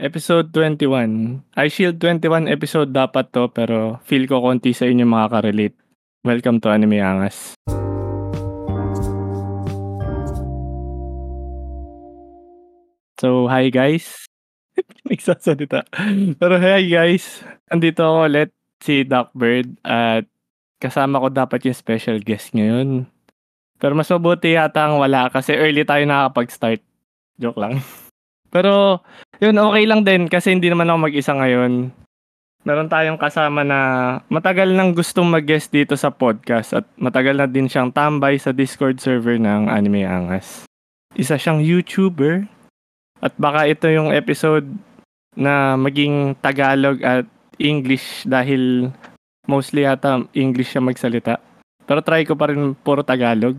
Episode 21. I Shield 21 episode dapat to pero feel ko konti sa inyo makaka-relate. Welcome to Anime Angas. So, hi guys. Nagsasalita. Pero hi guys. Andito ako ulit si Duckbird at kasama ko dapat yung special guest ngayon. Pero mas mabuti yata ang wala kasi early tayo nakakapag-start. Joke lang. Pero, yun, okay lang din kasi hindi naman ako mag-isa ngayon. Meron tayong kasama na matagal nang gustong mag-guest dito sa podcast at matagal na din siyang tambay sa Discord server ng Anime Angas. Isa siyang YouTuber at baka ito yung episode na maging Tagalog at English dahil mostly yata English siya magsalita. Pero try ko pa rin puro Tagalog.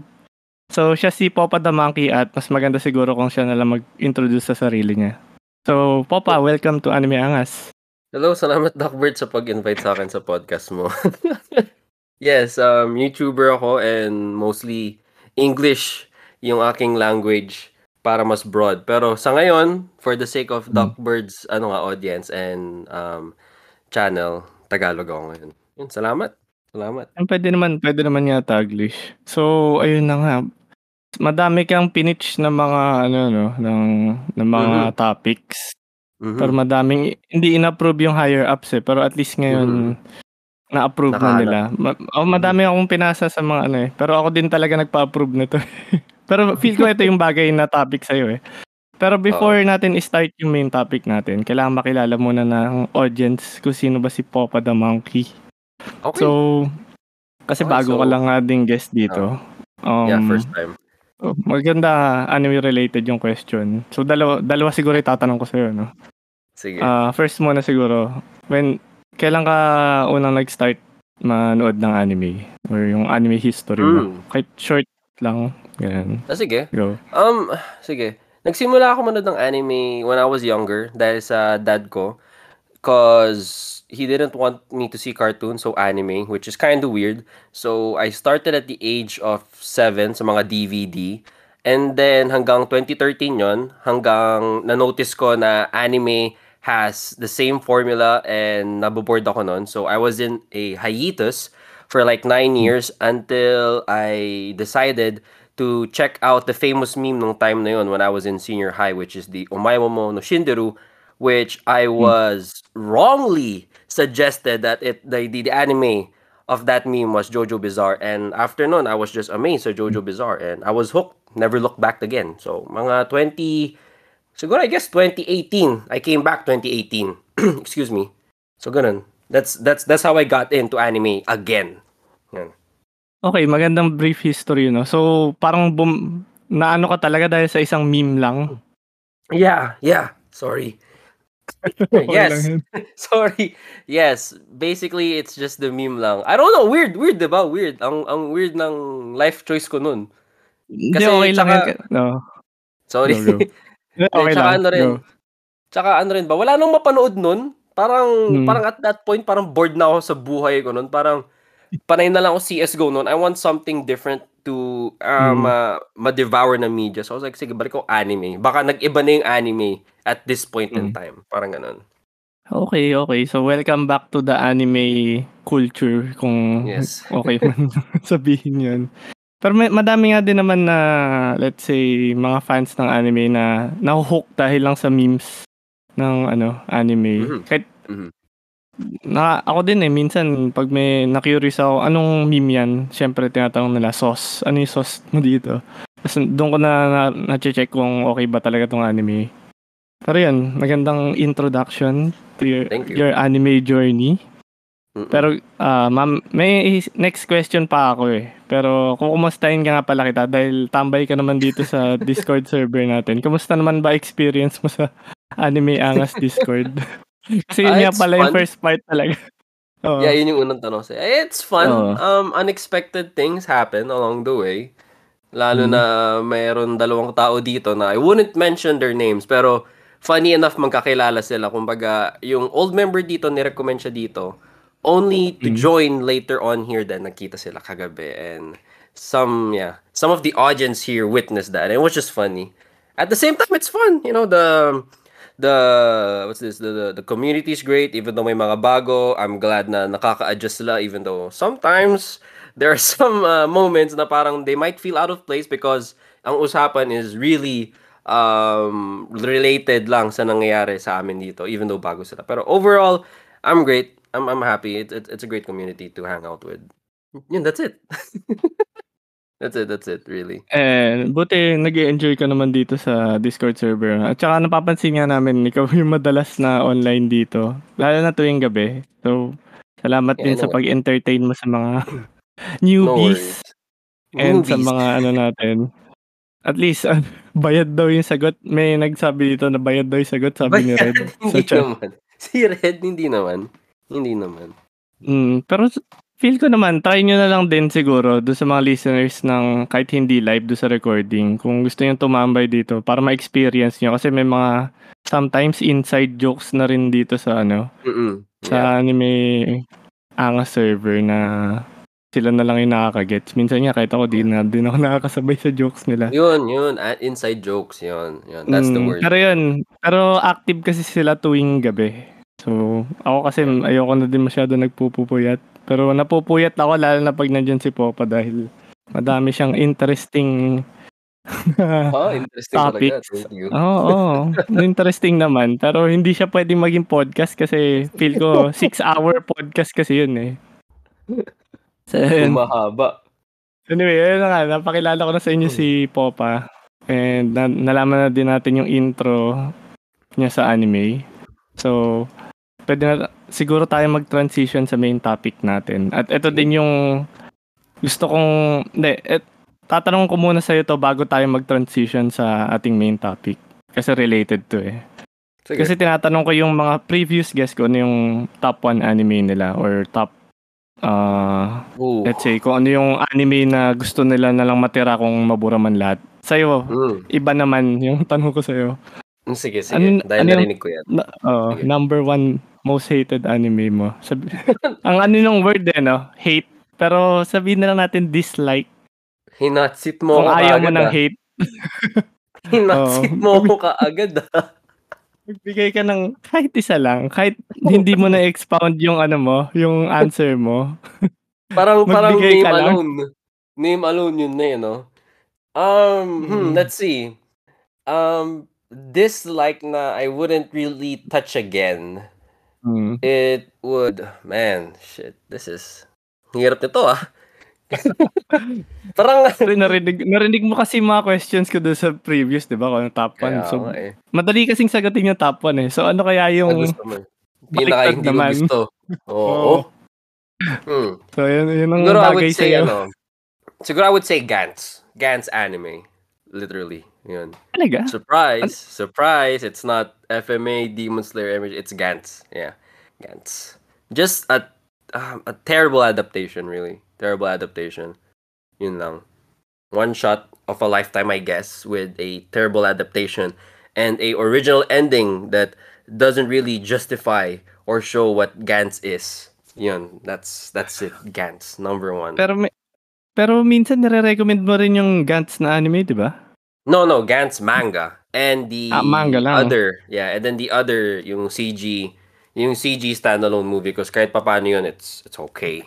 So, siya si Popa the Monkey at mas maganda siguro kung siya nalang mag-introduce sa sarili niya. So, Popa, welcome to Anime Angas. Hello, salamat Duckbird sa pag-invite sa akin sa podcast mo. yes, um, YouTuber ako and mostly English yung aking language para mas broad. Pero sa ngayon, for the sake of Duckbird's ano nga, audience and um, channel, Tagalog ako ngayon. Yun, salamat. Salamat. Pwede naman, pwede naman nga Taglish. So, ayun na nga madami kang pinitch na mga ano no ng ng mga mm-hmm. topics. Mm-hmm. Pero madaming hindi in-approve yung higher ups eh, pero at least ngayon mm-hmm. na-approve na nila. Ma- oh, madami akong pinasa sa mga ano eh, pero ako din talaga nagpa-approve nito. pero feel ko ito yung bagay na topic sa iyo eh. Pero before oh. natin i-start yung main topic natin, kailangan makilala muna ng audience kung sino ba si Popa the Monkey. Okay. So, kasi okay, bago so, ka lang nga ding guest dito. Um, yeah, first time. Oh, maganda anime related yung question. So dalawa dalawa siguro itatanong ko sa iyo, no. Sige. Uh, first muna siguro, when kailan ka unang nag-start manood ng anime or yung anime history mo? Mm. Kahit short lang, ganyan. Ah, sige. Go. Um, sige. Nagsimula ako manood ng anime when I was younger dahil sa dad ko. Cause he didn't want me to see cartoons, so anime, which is kind of weird. So I started at the age of 7 sa mga DVD. And then hanggang 2013 yon hanggang na-notice ko na anime has the same formula and naboboard ako nun. So I was in a hiatus for like 9 years until I decided to check out the famous meme nung time na yun when I was in senior high, which is the Omaimomo no Shinderu, which I hmm. was wrongly suggested that it the, the, the anime of that meme was Jojo Bizarre and after nun I was just amazed at Jojo. Bizarre and I was hooked never looked back again so mga 20 siguro I guess 2018 I came back 2018 excuse me so ganun that's that's that's how I got into anime again Yan. Okay, magandang brief history no. So parang bum naano ka talaga dahil sa isang meme lang. Yeah, yeah. Sorry. yes. Sorry. Yes. Basically, it's just the meme lang. I don't know. Weird. Weird, diba? Weird. Ang, ang weird ng life choice ko nun. Kasi, okay lang tsaka, No. Sorry. No, okay tsaka lang. ano rin. No. Tsaka ano rin ba? Wala nang mapanood nun. Parang, hmm. parang at that point, parang bored na ako sa buhay ko nun. Parang, panay na lang ako CSGO nun. I want something different to um, hmm. uh, ma-devour na media. So I was like, sige, balik ko anime. Baka nag-iba na yung anime at this point in hmm. time. Parang ganun. Okay, okay. So welcome back to the anime culture kung yes. okay man sabihin yun. Pero may, madami nga din naman na, let's say, mga fans ng anime na nahuhook dahil lang sa memes ng ano anime. Mm-hmm. Kahit mm-hmm na ako din eh minsan pag may na-curious ako anong meme yan? Syempre tinatanong nila sauce. Ano yung sauce mo dito? Tapos doon ko na, na na-check kung okay ba talaga tong anime. Pero yan magandang introduction to your, you. your anime journey. Mm-mm. pero uh, ma'am may next question pa ako eh. Pero kung kumustahin ka nga pala kita dahil tambay ka naman dito sa Discord server natin. Kumusta naman ba experience mo sa Anime Angas Discord Kasi yun ah, nga pala fun. yung first part talaga. Oh. Yeah, yun yung unang tanong sa'yo. Eh, it's fun. Oh. Um, unexpected things happen along the way. Lalo mm. na mayroon dalawang tao dito na I wouldn't mention their names, pero funny enough magkakilala sila. Kumbaga, yung old member dito, ni-recommend siya dito, only to mm. join later on here then nakita sila kagabi. And some, yeah, some of the audience here witnessed that. And it was just funny. At the same time, it's fun. You know, the the what's this? The, the the community is great even though may mga bago I'm glad na nakaka-adjust sila even though sometimes there are some uh, moments na parang they might feel out of place because ang usapan is really um related lang sa nangyayari sa amin dito even though bago sila. Pero overall I'm great. I'm I'm happy. It, it, it's a great community to hang out with. Yun that's it That's it, that's it, really. Eh, buti nag-e-enjoy ka naman dito sa Discord server. At saka napapansin nga namin, ikaw yung madalas na online dito. Lalo na tuwing gabi. So, salamat Yeah, din no sa pag-entertain mo sa mga No newbies worries. and sa Newbies. mga ano natin. At least, ah, bayad daw yung sagot. May nagsabi dito na bayad daw yung sagot, sabi ni Red. Bayad, Sa hindi chat. naman. Si Red, hindi naman. Hindi naman. Mm, pero feel ko naman, try nyo na lang din siguro do sa mga listeners ng kahit hindi live do sa recording. Kung gusto nyo tumambay dito para ma-experience nyo. Kasi may mga sometimes inside jokes na rin dito sa ano, Mm-mm. sa Yeah. anime angas server na sila na lang yung nakakagets. Minsan nga kahit ako di na din ako nakakasabay sa jokes nila. Yun, yun. ah, Inside jokes, yun. yun. That's the Mm, word. Pero yun, pero active kasi sila tuwing gabi. So, ako kasi ayoko na din masyado nagpupupuyat. Pero napupuyat ako lalo na pag nandyan si Popa dahil madami siyang interesting Ah, interesting topics. Oo, oo. interesting naman. Pero hindi siya pwedeng maging podcast kasi feel ko 6-hour podcast kasi yun eh. So. Mahaba. Anyway, ayun na nga, napakilala ko na sa inyo si Popa. And na- nalaman na din natin yung intro niya sa anime. So, pwede na, siguro tayo mag-transition sa main topic natin. At ito din yung gusto kong, hindi, et, tatanong ko muna sa to bago tayo mag-transition sa ating main topic. Kasi related to eh. Sige. Kasi tinatanong ko yung mga previous guests ko, ano yung top 1 anime nila or top uh, Ooh. let's say, kung ano yung anime na gusto nila na lang matira kung mabura man lahat. Sa'yo, Mm. iba naman yung tanong ko sa'yo. Sige, sige. Ano- Dahil ano narinig ko yan. Na, Sige. number one most hated anime mo. Sabi, ang ano nung word eh, no? Hate. Pero sabihin na lang natin dislike. Hinatsit mo Kung ako ayaw mo ng ah. hate, Hinatsit Oo. mo ako kaagad ah. magbigay ka ng kahit isa lang. Kahit hindi mo na-expound yung ano mo, yung answer mo. Parang parang name ka lang. alone. Name alone yun na yun, no? Um, hmm, Mm. let's see. Um, dislike na I wouldn't really touch again. Hmm. It would, man, shit, this is, hirap nito ah. Parang, Pero narinig, narinig mo kasi mga questions ko doon sa previous, di ba? Kung ano top 1. kaya So, nga eh. madali kasing sagutin yung top 1 eh. So, ano kaya yung... mo. Pinaka hindi naman. gusto. Oo. Hmm. So, yun, yun ang Siguro I bagay would say, sa'yo. ano, siguro I would say Gantz. Gantz anime. Literally. Yun. Talaga? Surprise. Surprise. It's not FMA, Demon Slayer, MH, it's Gantz. Yeah. Gantz. Just a, um, a terrible adaptation, really. Terrible adaptation. Yun lang. One shot of a lifetime, I guess, with a terrible adaptation and a original ending that doesn't really justify or show what Gantz is. Yun, that's that's it. Gantz, number one. Pero may, pero minsan nire-recommend mo rin yung Gantz na anime, di ba? No, no, Gantz manga. And the Ah, manga lang. other, yeah, and then the other, yung CG, yung CG standalone movie, because kahit papaano yun, it's, it's okay.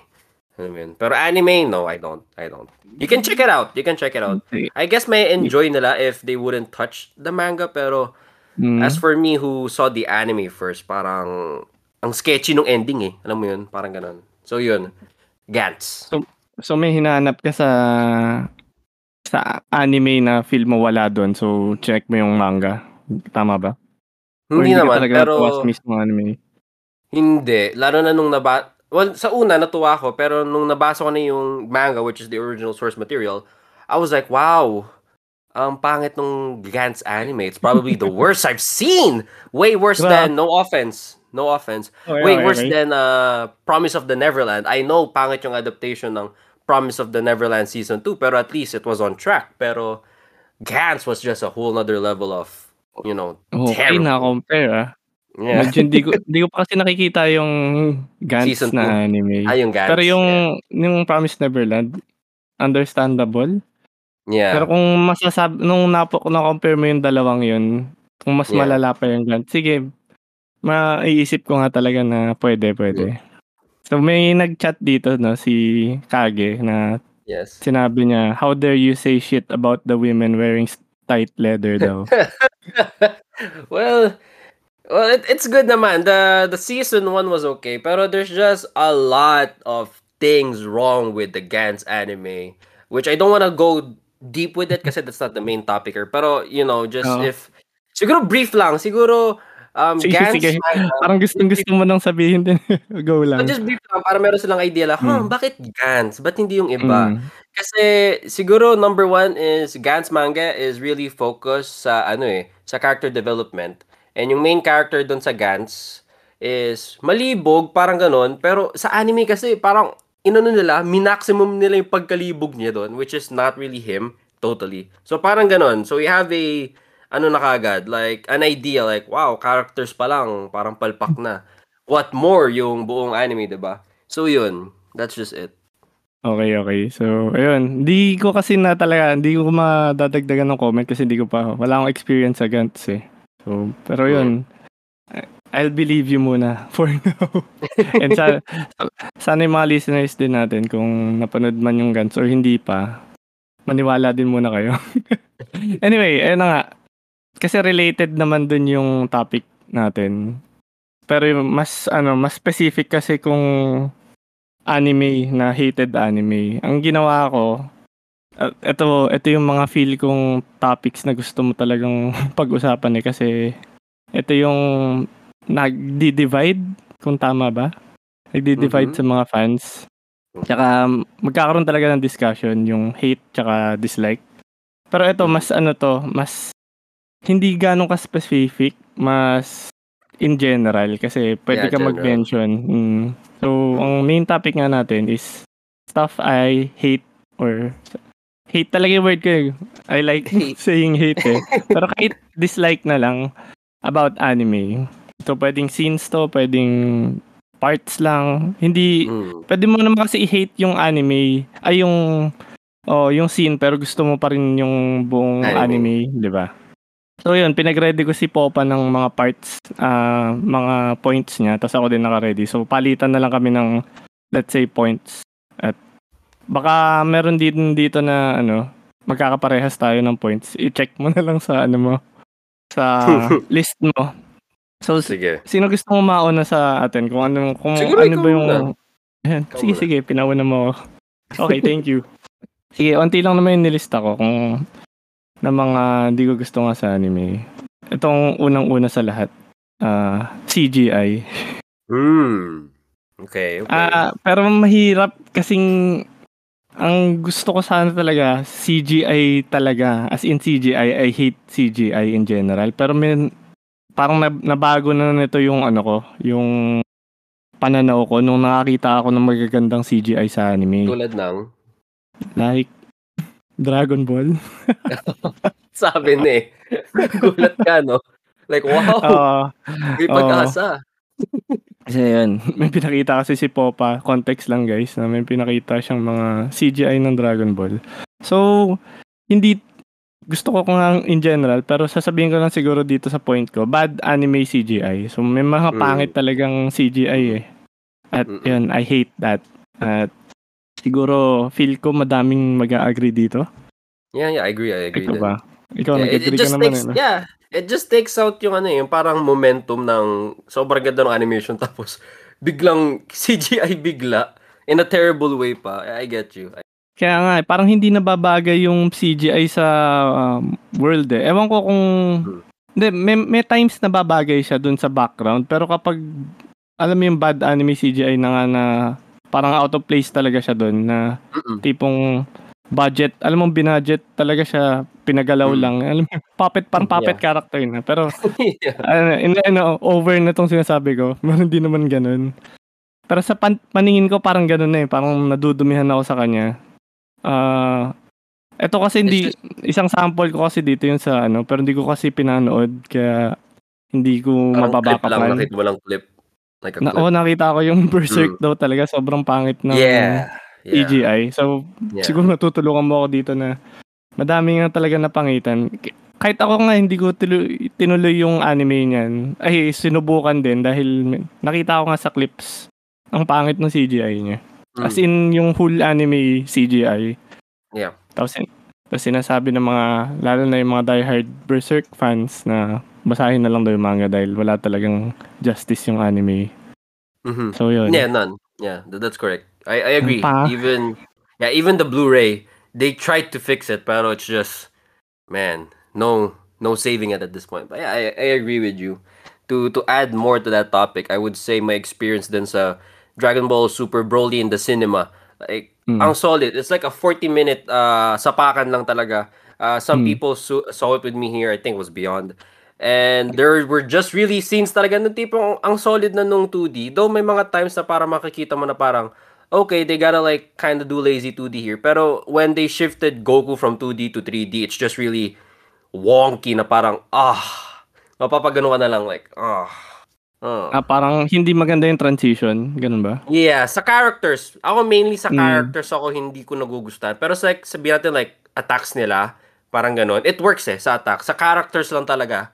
Mo yun. Pero anime, no, I don't. I don't. You can check it out. You can check it out. I guess may enjoy nila if they wouldn't touch the manga, pero Mm. as for me who saw the anime first, parang ang sketchy nung ending eh. Alam mo yun? Parang ganun. So yun. Gantz. So may hinahanap ka sa sa anime na film mo wala doon. So check mo yung manga. Tama ba? Hindi ka naman, pero... mismong anime? Hindi. Lalo na nung naba... Well, sa una, natuwa ako. Pero nung nabasa ko na yung manga, which is the original source material, I was like, wow, ang pangit nung Gantz anime. It's probably the worst I've seen. Way worse Gra- than, no offense, no offense, Okay, way okay, worse okay. than uh, Promise of the Neverland. I know pangit yung adaptation ng Promise of the Neverland Season 2, pero at least it was on track. Pero Gantz was just a whole nother level of, you know, Okay terrible. na compare ah. Yeah. Medyo hindi ko, hindi ko pa kasi nakikita yung Gantz Season na anime. Ah, yung Gantz. Pero yung, yeah. yung Promised Neverland, understandable. yeah. Pero kung masasab nung napo na compare mo yung dalawang yun, Kung mas Yeah. malala pa yung Gantz, sige, maiisip ko nga talaga na pwede, pwede. So may nag-chat dito 'no, si Kage na Yes. sinabi niya, "How dare you say shit about the women wearing tight leather daw." Well, well, it, it's good naman. The the season one was okay, pero there's just a lot of things wrong with the Gantz anime, which I don't want to go deep with it kasi that's not the main topic. here. Pero you know, just Oo. if siguro brief lang, siguro um Sige, Gantz sige. manga, Parang gustong-gusto mo nang sabihin din. Go lang. just brief lang para meron silang idea lang, huh, Hmm. bakit Gantz? Ba't hindi yung iba? Mm. Kasi siguro number one is Gantz manga is really focused sa ano eh, sa character development. And yung main character doon sa Gantz is malibog, parang ganon. Pero sa anime kasi parang inano nila, minaximum nila yung pagkalibog niya doon, which is not really him, totally. So parang ganon. So we have a, ano na kagad, like an idea, like wow, characters pa lang, parang palpak na. What more yung buong anime, 'di ba? So yun, that's just it. Okay, okay. So, ayun. Hindi ko kasi na talaga, hindi ko madadagdagan ng comment kasi hindi ko pa, wala akong experience sa Gantz eh. So, pero yun, I- I'll believe you muna for now. And sa, sana yung mga listeners din natin, kung napanood man yung Gantz or hindi pa, maniwala din muna kayo. anyway, ayun na nga. Kasi related naman dun yung topic natin. Pero yung mas, ano, mas specific kasi kung anime na hated anime. Ang ginawa ko, ito, ito yung mga feel kong topics na gusto mo talagang pag-usapan eh kasi ito yung nagdi-divide kung tama ba? Nagdi-divide Mhm. sa mga fans. Tsaka magkakaroon talaga ng discussion yung hate tsaka dislike. Pero ito mas ano to, mas hindi ganong ka specific, mas in general kasi pwede Yeah, ka general. mag-mention. Mm. So, ang main topic nga natin is stuff I hate or hate talaga yung word ko eh. I like Hate. saying hate eh. Pero kahit dislike na lang about anime. So, pwedeng scenes to, pwedeng parts lang. Hindi, Mm. pwede mo naman kasi i-hate yung anime, ay yung, oh, yung scene, pero gusto mo pa rin yung buong Anime. anime, di ba? So yun, pinag-ready ko si Popa ng mga parts, ah, mga points niya, tapos ako din naka-ready. So palitan na lang kami ng, let's say, points. At baka meron din dito na, ano, magkakaparehas tayo ng points. I-check mo na lang sa, ano mo, sa list mo. So, Sige. Sino gusto mo mauna sa atin? Kung ano, kung Siguro ano ba yung... Ayan. Sige, muna. sige. Pinauna mo ako. Okay, thank you. Sige, onti lang naman yung nilista ko kung na mga hindi ko gusto nga sa anime. Itong unang-una sa lahat. ah CGI. Hmm. Okay, okay. Ah, pero mahirap kasing ang gusto ko sana talaga CGI talaga. As in CGI, I hate CGI in general. Pero may, parang nab- nabago na nito yung ano ko, yung pananaw ko nung nakakita ako ng magagandang CGI sa anime. Tulad ng, Like Dragon Ball. sabi ni, gulat ka, no? Like, wow, Oo. may pag-asa. Kasi yun, may pinakita kasi si Popa, context lang guys, na may pinakita siyang mga CGI ng Dragon Ball. So, hindi, gusto ko nga in general, pero sasabihin ko lang siguro dito sa point ko, bad anime CGI. So, may mga Mm. pangit talagang CGI eh. At yun, I hate that. At siguro, feel ko madaming mag-agree dito. Yeah, yeah, I agree, I agree. Ikaw ba? Ikaw, Yeah, nag-agree ka naman takes, eh. no? yeah, it just takes out yung ano eh, yung parang momentum ng sobrang ganda ng animation tapos biglang CGI bigla in a terrible way pa. I get you. I- Kaya nga, eh, parang hindi nababagay yung CGI sa um, world eh. Ewan ko kung... Hmm. Hindi, may, may times nababagay siya dun sa background, pero kapag, alam mo yung bad anime CGI na nga na parang out of place talaga siya dun, na Mm-mm. tipong budget, alam mo, binudget talaga siya, pinagalaw Hmm. lang. Alam mo, puppet, parang puppet character na. Pero, yeah. ano, in, ano, over na tong sinasabi ko. Hindi naman ganun. Pero sa pan- paningin ko parang ganun na eh. Parang nadudumihan ako sa kanya. Ah, eto kasi hindi isang sample ko kasi dito yung sa ano, pero hindi ko kasi pinanood kaya hindi ko Parang clip lang, mababakapan. nakita mo lang clip. Like a Na, oh, nakita ko yung Berserk Mm. daw talaga sobrang pangit ng yeah. Yeah. CGI. So, yeah. siguro natutulungan mo ako dito na madami nga talaga napangitan. Kahit ako nga hindi ko tuloy, tinuloy yung anime niyan. Ay, sinubukan din dahil nakita ko nga sa clips ang pangit ng CGI niya. Mm. As in, yung full anime CGI. Yeah. Tapos, tapos sinasabi ng mga, lalo na yung mga diehard Berserk fans na basahin na lang daw yung manga dahil wala talagang justice yung anime. Mhm. So, yun. Yeah, none. Yeah, th- that's correct. I I agree. pa. Even yeah, even the Blu-ray, they tried to fix it, pero it's just man, no no saving it at this point. But yeah, I I agree with you. To to add more to that topic, I would say my experience din sa Dragon Ball Super Broly in the cinema. Like Mm. ang solid. It's like a 40 minute uh sapakan lang talaga. Uh, some Mm. people su- saw it with me here. I think it was beyond. And there were just really scenes talaga ng tipong ang solid na nung 2D. Though may mga times na para makikita mo na parang, okay, they gotta like kind of do lazy 2D here. Pero when they shifted Goku from 2D to 3D, it's just really wonky na parang, ah, mapapagano ka na lang like, ah. ah. Ah, parang hindi maganda yung transition. Ganun ba? Yeah, sa characters. Ako mainly sa Mm. characters ako hindi ko nagugustuhan. Pero sa like, sabihin natin like attacks nila, parang ganun. It works eh sa attack. Sa characters lang talaga.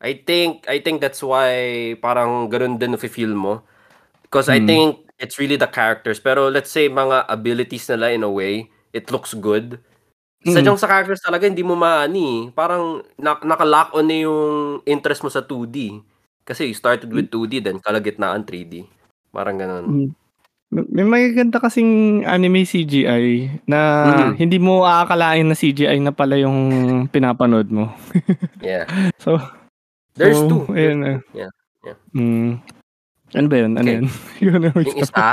I think I think that's why parang ganun din feel mo. Because I Mm. think it's really the characters. Pero let's say mga abilities nila in a way, it looks good. Mm. Sadyang sa characters talaga hindi mo maani. Parang na- naka-lock on na yung interest mo sa 2D. Kasi you started with 2D then kalagitnaan 3D. Parang ganun. Mm. May magaganda kasing anime CGI na Mhm. hindi mo aakalain na CGI na pala yung pinapanood mo. Yeah. So, There's so, two. Ayun na. Yeah. Yeah. Mm. Ano ba yun? Ano Okay. yun? Yun Yung isa,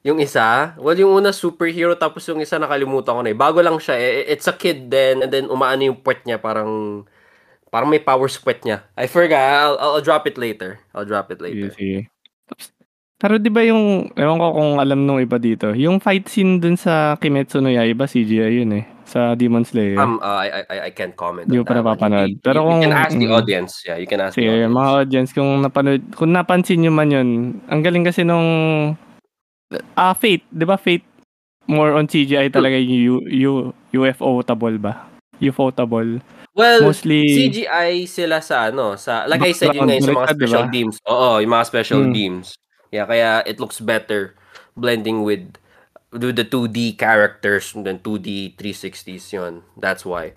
yung isa, well, yung una superhero tapos yung isa nakalimutan ko na eh. Bago lang siya. eh. It's a kid then and then umaano yung puwet niya parang parang may powers puwet niya. I forgot. I'll, I'll, drop it later. I'll drop it later. sige. Pero di ba yung, ewan ko kung alam nung iba dito, yung fight scene dun sa Kimetsu no Yaiba, CGI yun eh. Sa Demon Slayer. Um, uh, I, I, I can't comment Hindi on pa that napapanood. You- Pero you, you can kung- ask the audience. Yeah, you can ask Sige, the audience. mga audience, kung napanood, kung napansin nyo man yun, ang galing kasi nung, ah, Fate, di ba Fate, more on CGI talaga yung U, U, UFO-table ba? UFO-table. Well, Mostly, CGI sila sa ano, sa like I said yun ngayon sa mga special diba? beams. Oo, yung mga special Mm. beams. Yeah, kaya it looks better blending with with the 2D characters and then 2D 360s yun. That's why.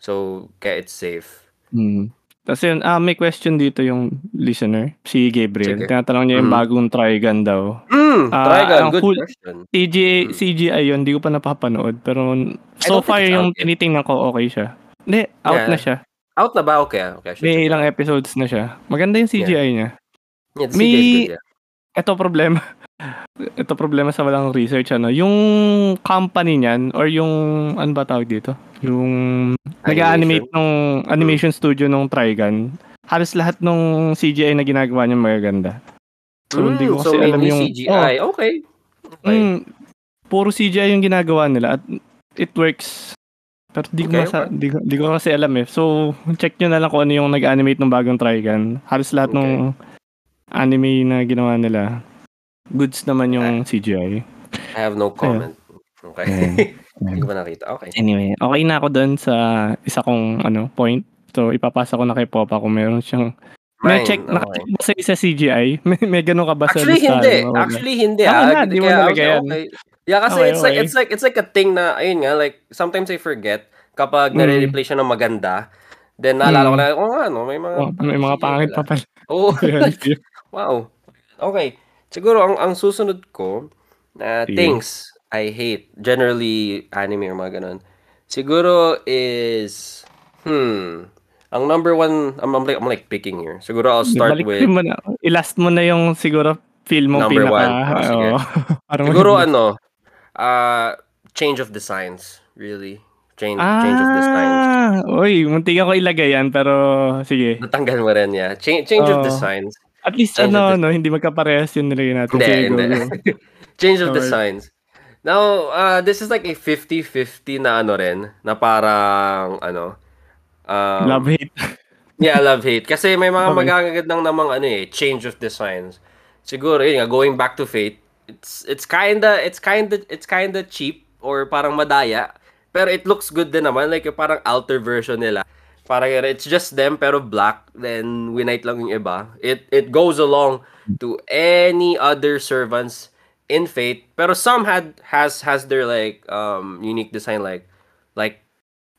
So, kaya it's safe. Hmm. Tapos yun, ah, may question dito yung listener, si Gabriel. Sige. Tinatanong niya yung Mhm. bagong Trigun daw. Mm, Ah, Trigon, ang good full- question. CGI, Mm. CGI yun, hindi ko pa napapanood. Pero so far yung yet. tinitingnan ko, okay siya. Hindi, out Yeah. na siya. Out na ba? Okay, okay. I should May ilang episodes na siya. Maganda yung CGI niya. Yeah, may- good, yeah. Ito problema. Ito problema sa walang research ano. Yung company niyan or yung ano ba tawag dito? Yung nag-animate nung animation studio nung Trigun. Halos lahat nung CGI na ginagawa niya magaganda. So, hindi ko Mm, kasi so alam yung CGI. Okay. Oh, Okay. mm, puro CGI yung ginagawa nila at it works. Pero di ko, Okay, masa, okay. di, ko, di ko kasi alam eh. So, check nyo na lang kung ano yung nag-animate ng bagong Trigun. Halos lahat Okay. ng anime na ginawa nila, goods naman yung CGI. I have no comment. Okay. Ayan. Hindi ko pa nakita. Okay. Anyway, okay na ako doon sa isa kong ano point. So, ipapasa ko na kay Popa kung meron siyang may Mine, check, okay. nakacheck ba sa isa CGI? May, may ganun ka ba sa Actually, hindi. mo? Actually, hindi. Ah. na, di mo nalagay yan. okay. Yeah, kasi Okay, it's like okay. it's like it's like a thing na ayun nga like sometimes I forget kapag Mm. nare-replay siya ng maganda. Then naalala ko Mm. na oh nga no, may mga Oh, may mga pangit pa pala. Yan. wow. Okay. Siguro ang ang susunod ko na Sige. things I hate generally anime or mga ganun. Siguro is hmm ang number one I'm, I'm like I'm like picking here. Siguro I'll start Balik with mo na. I-last mo na yung siguro feel mo Number pinaka. one. Ah, sige. Parang Siguro ano, uh, change of designs, really. Change, change of designs. Ah, uy, muntikan ko ilagay yan, pero sige. Natanggal mo rin, yeah. Change, change of Oo. designs. At least Change ano, no, hindi magkaparehas yung nilagay natin. Hindi, hindi. change of Alright. designs. Now, uh, this is like a 50-50 na ano rin, na parang, ano, um, Love hate. Yeah, love-hate. Kasi may mga Okay. magagandang namang ano eh, change of designs. Siguro, yun nga, going back to Fate, it's it's kinda, it's kinda, it's kinda cheap or parang madaya. Pero it looks good din naman. Like, yung parang alter version nila. Parang it's just them pero black then white lang yung iba. It it goes along to any other servants in Fate pero some had has has their like um unique design like like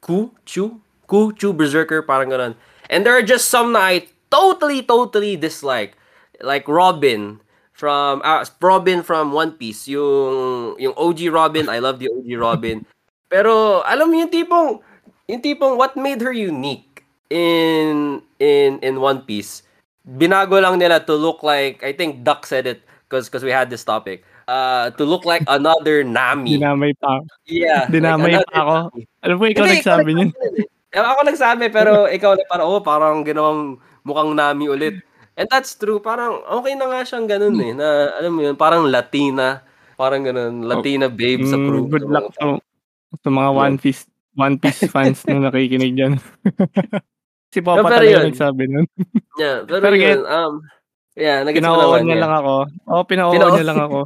Ku, Chu, Ku, Chu Berserker parang ganun. And there are just some na I totally totally dislike. Like Robin from uh, Robin from One Piece, yung yung OG Robin, I love the OG Robin. Pero alam mo yung tipong yung tipong what made her unique in in in One Piece. Binago lang nila to look like I think Duck said it because because we had this topic. Uh, to look like another Nami. Dinamay pa. Yeah. Dinamay like pa ako. Nami. Alam mo, ikaw Hindi, nagsabi niyan. eh. Ako nagsabi pero ikaw na parang oh parang ginawang mukhang Nami ulit. And that's true. Parang okay na nga siyang ganun eh. Na alam mo yun, parang Latina. Parang ganun. Latina babe sa Mm, crew. good luck to, to mga One Piece One Piece fans na nakikinig dyan. si Papa No, pero talaga yun. nagsabi nun. Yeah, pero, Pero yun, um, yeah, Pinaoon naman. niya yeah. lang ako. Oo, pinaoon Pinaoon. niya lang ako.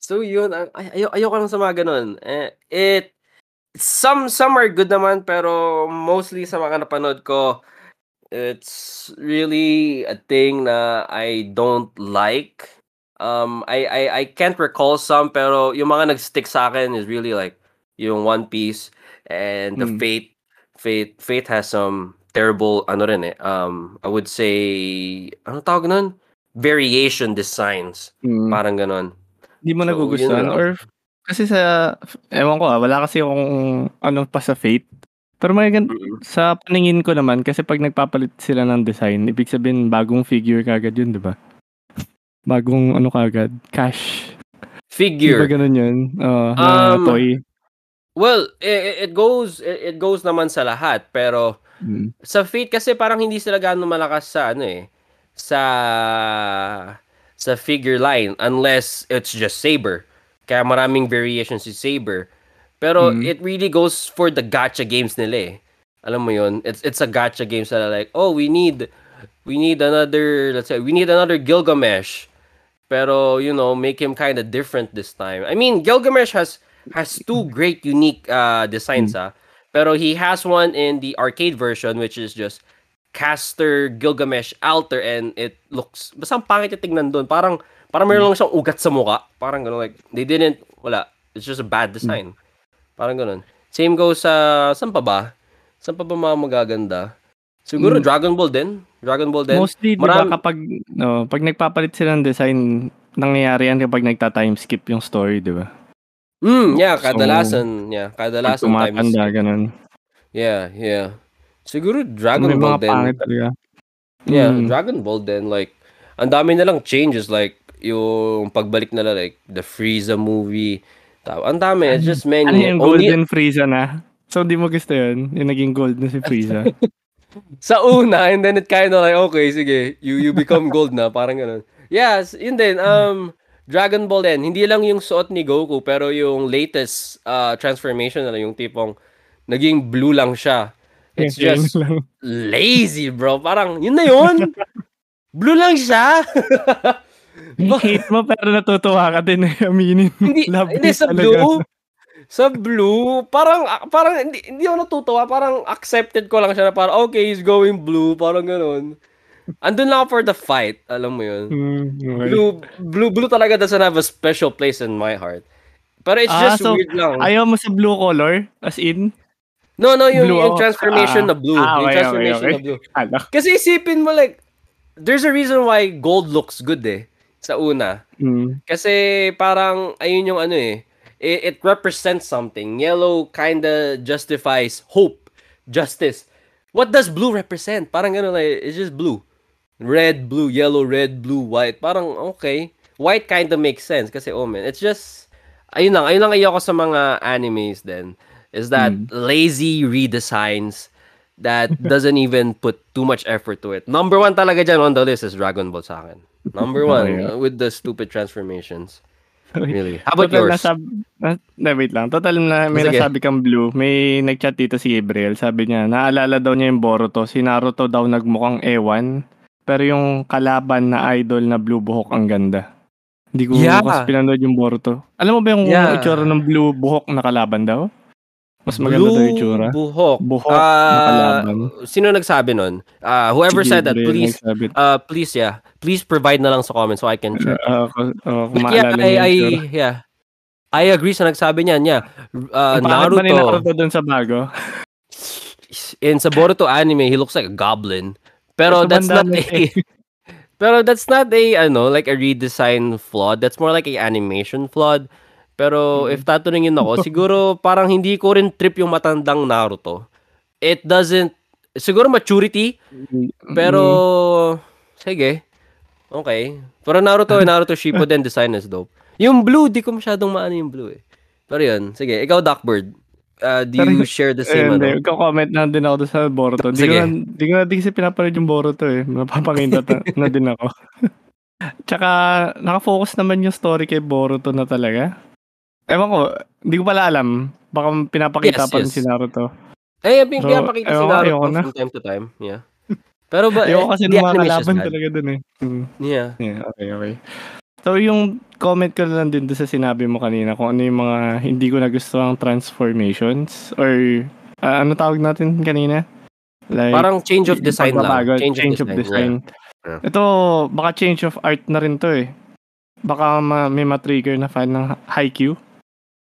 So yun, ang- ay, ayo ayoko lang sa mga ganun. Eh, it some some are good naman pero mostly sa mga napanood ko it's really a thing na I don't like. Um I I I can't recall some pero yung mga nag-stick sa akin is really like yung One Piece and the Mm. Fate Fate Fate has some terrible ano rin eh. Um I would say ano tawag nun? Variation designs. Mm. Parang ganon. Di mo So, nagugustuhan? Or, kasi sa, ewan ko ah, wala kasi akong ano pa sa Fate. Pero may gan- Mm. sa paningin ko naman, kasi pag nagpapalit sila ng design, ibig sabihin bagong figure kagad yun, di ba? Bagong ano kagad, cash. Figure. ba ganun yun? Na Um, toy. Well, it, it goes it, goes naman sa lahat pero Mm. sa Fate kasi parang hindi sila gaano malakas sa ano eh sa sa figure line unless it's just Saber. Kaya maraming variations si Saber. Pero Mm. it really goes for the gacha games nila eh. Alam mo yun? It's it's a gacha games that are like, "Oh, we need we need another let's say we need another Gilgamesh." Pero, you know, make him kind of different this time. I mean, Gilgamesh has has two great unique uh designs ah. Pero he has one in the arcade version which is just Caster Gilgamesh Alter and it looks basta ang pangit yung tignan doon. Parang parang meron lang siyang ugat sa mukha. Parang gano'n like they didn't wala. It's just a bad design. Parang gano'n. Same goes sa saan pa ba? Saan pa ba mga magaganda? Siguro Mm. Dragon Ball din. Dragon Ball din. Mostly, di ba, Marami- kapag, no, pag nagpapalit sila ng design, nangyayari yan kapag nagta-time skip yung story, di ba? Mm, yeah, So, kadalasan, yeah, Pag kadalasan times. tumatanda, ganun. Yeah, yeah. Siguro Dragon May Ball mga din. pangit talaga. Yeah, Mm. Dragon Ball din like ang dami na lang changes like yung pagbalik nila like the Frieza movie. Ta- Ang dami, it's just many. Ano yung Only Golden Frieza na? So, di mo gusto yun? Yung naging gold na si Frieza. sa una and then it kind of like okay, sige, you you become gold na, parang ganun. Yes, yun din. Um Dragon Ball din, hindi lang yung suot ni Goku pero yung latest uh, transformation na yung tipong naging blue lang siya. It's Yung just lang. lazy, bro. Parang, yun na yun. Blue lang siya. Hate mo pero natutuwa ka din eh. Aminin. hindi, Love hindi sa blue. Sa blue, parang, ah, parang, hindi, hindi ako natutuwa. Parang accepted ko lang siya na parang, okay, he's going blue. Parang ganun. Andun lang ako for the fight. Alam mo yun. Hmm, okay. Blue, blue, blue talaga doesn't have a special place in my heart. Pero it's Ah, just so, weird lang. Ayaw mo sa blue color? As in? no, no, yung, blue yung ako. transformation Ah, na blue. ah, yung okay, transformation okay, na blue. Ala. Kasi isipin mo like, there's a reason why gold looks good eh. Sa una. Hmm. Kasi parang, ayun yung ano eh, it, it represents something. Yellow kinda justifies hope, justice. What does blue represent? Parang ano like, it's just blue. Red, blue, yellow, red, blue, white. Parang, okay. White kinda makes sense kasi, oh man, it's just, ayun lang, ayun lang ayoko sa mga animes then is that Mm. lazy redesigns that doesn't even put too much effort to it. Number one talaga dyan on the list is Dragon Ball sa akin. Number one, uh, with the stupid transformations. Really. How about Total yours? Nasab, na, na, wait lang. Total na may Sige. nasabi kang blue. May nagchat dito si Gabriel. Sabi niya, naalala daw niya yung Boruto. Si Naruto daw nagmukhang ewan. Pero yung kalaban na idol na blue buhok ang ganda. Hindi ko Yeah. kasi pinanood yung Boruto. Alam mo ba yung Yeah. itsura ng blue buhok na kalaban daw? Mas maganda daw yung itsura. buhok. Buhok, Ah, nakalaban. sino nagsabi nun? Ah, whoever Si said that, please, nagsabi. uh, please, yeah, please provide na lang sa comment so I can check. Oh, kung But yeah, I, I, yeah, I agree sa nagsabi niyan, yeah. Uh, Ang pangit ba ni Naruto, Naruto dun sa bago? in sa Boruto anime, he looks like a goblin. Pero that's not a, pero that's not a, ano, like a redesign flaw. That's more like a animation flaw. Pero Mm. if tatanungin ako, siguro parang hindi ko rin trip yung matandang Naruto. It doesn't, siguro maturity, pero, Mm. sige. Okay. Pero Naruto, Naruto Shippuden design is dope. Yung blue, di ko masyadong maano yung blue eh. Pero yun, sige. Ikaw, Duckbird. Uh, do you hindi- share the Eh, same, hindi. ano? Ikaw-comment na din ako sa Boruto. Di ko Sige. na, di ko na di kasi pinapanood yung Boruto eh. Napapakinda ta- na din ako. Tsaka, nakafocus naman yung story kay Boruto na talaga. Ewan ko, hindi ko pala alam. Baka pinapakita Yes, pa rin yes. si Naruto. Eh, So, pinapakita si Naruto na. from time to time. Yeah. Pero ba, Ayoko kasi the ng mga kalaban talaga dun eh. Hmm. Yeah. Yeah, okay, okay. So, yung comment ko lang din sa sinabi mo kanina kung ano yung mga hindi ko nagustuhang transformations or ah, ano tawag natin kanina? Like, Parang change of design lang. pagbabago, Change, of design. design. Yeah. Ito, baka change of art na rin to eh. Baka ma- may matrigger na fan ng Haikyuu.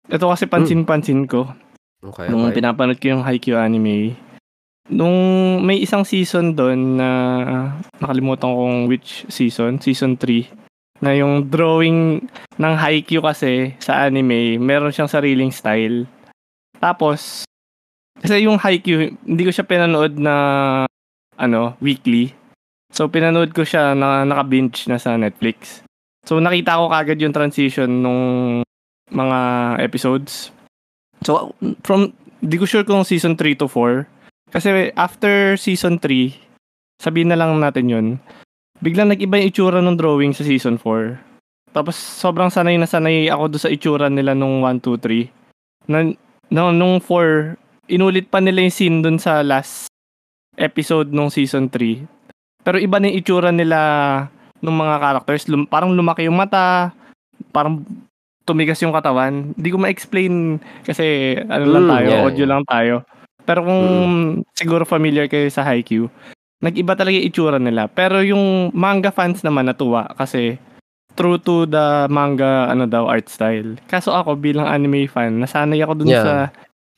Ito kasi pansin-pansin ko. Okay, Nung okay. pinapanood ko yung Haikyuu anime, nung may isang season doon na nakalimutan kong which season, season 3, na yung drawing ng Haikyuu kasi sa anime, meron siyang sariling style. Tapos, kasi yung Haikyuu, hindi ko siya pinanood na ano, weekly. So, pinanood ko siya na naka-binge na sa Netflix. So, nakita ko kagad yung transition nung mga episodes. So, from, di ko sure kung season 3 to 4. Kasi after season 3, sabihin na lang natin yun, biglang nag-iba yung itsura ng drawing sa season 4. Tapos sobrang sanay na sanay ako doon sa itsura nila nung 1, 2, 3. Na, no, nung 4, inulit pa nila yung scene doon sa last episode nung season 3. Pero iba na yung itsura nila ng mga characters. Lum- parang lumaki yung mata, parang tumigas yung katawan. Hindi ko ma-explain kasi ano lang Mm, tayo, yeah, audio yeah. lang tayo. Pero kung siguro familiar kayo sa Haikyuu, nag-iba talaga yung itsura nila. Pero yung manga fans naman natuwa kasi true to the manga ano daw art style. Kaso ako bilang anime fan, nasanay ako dun Yeah. sa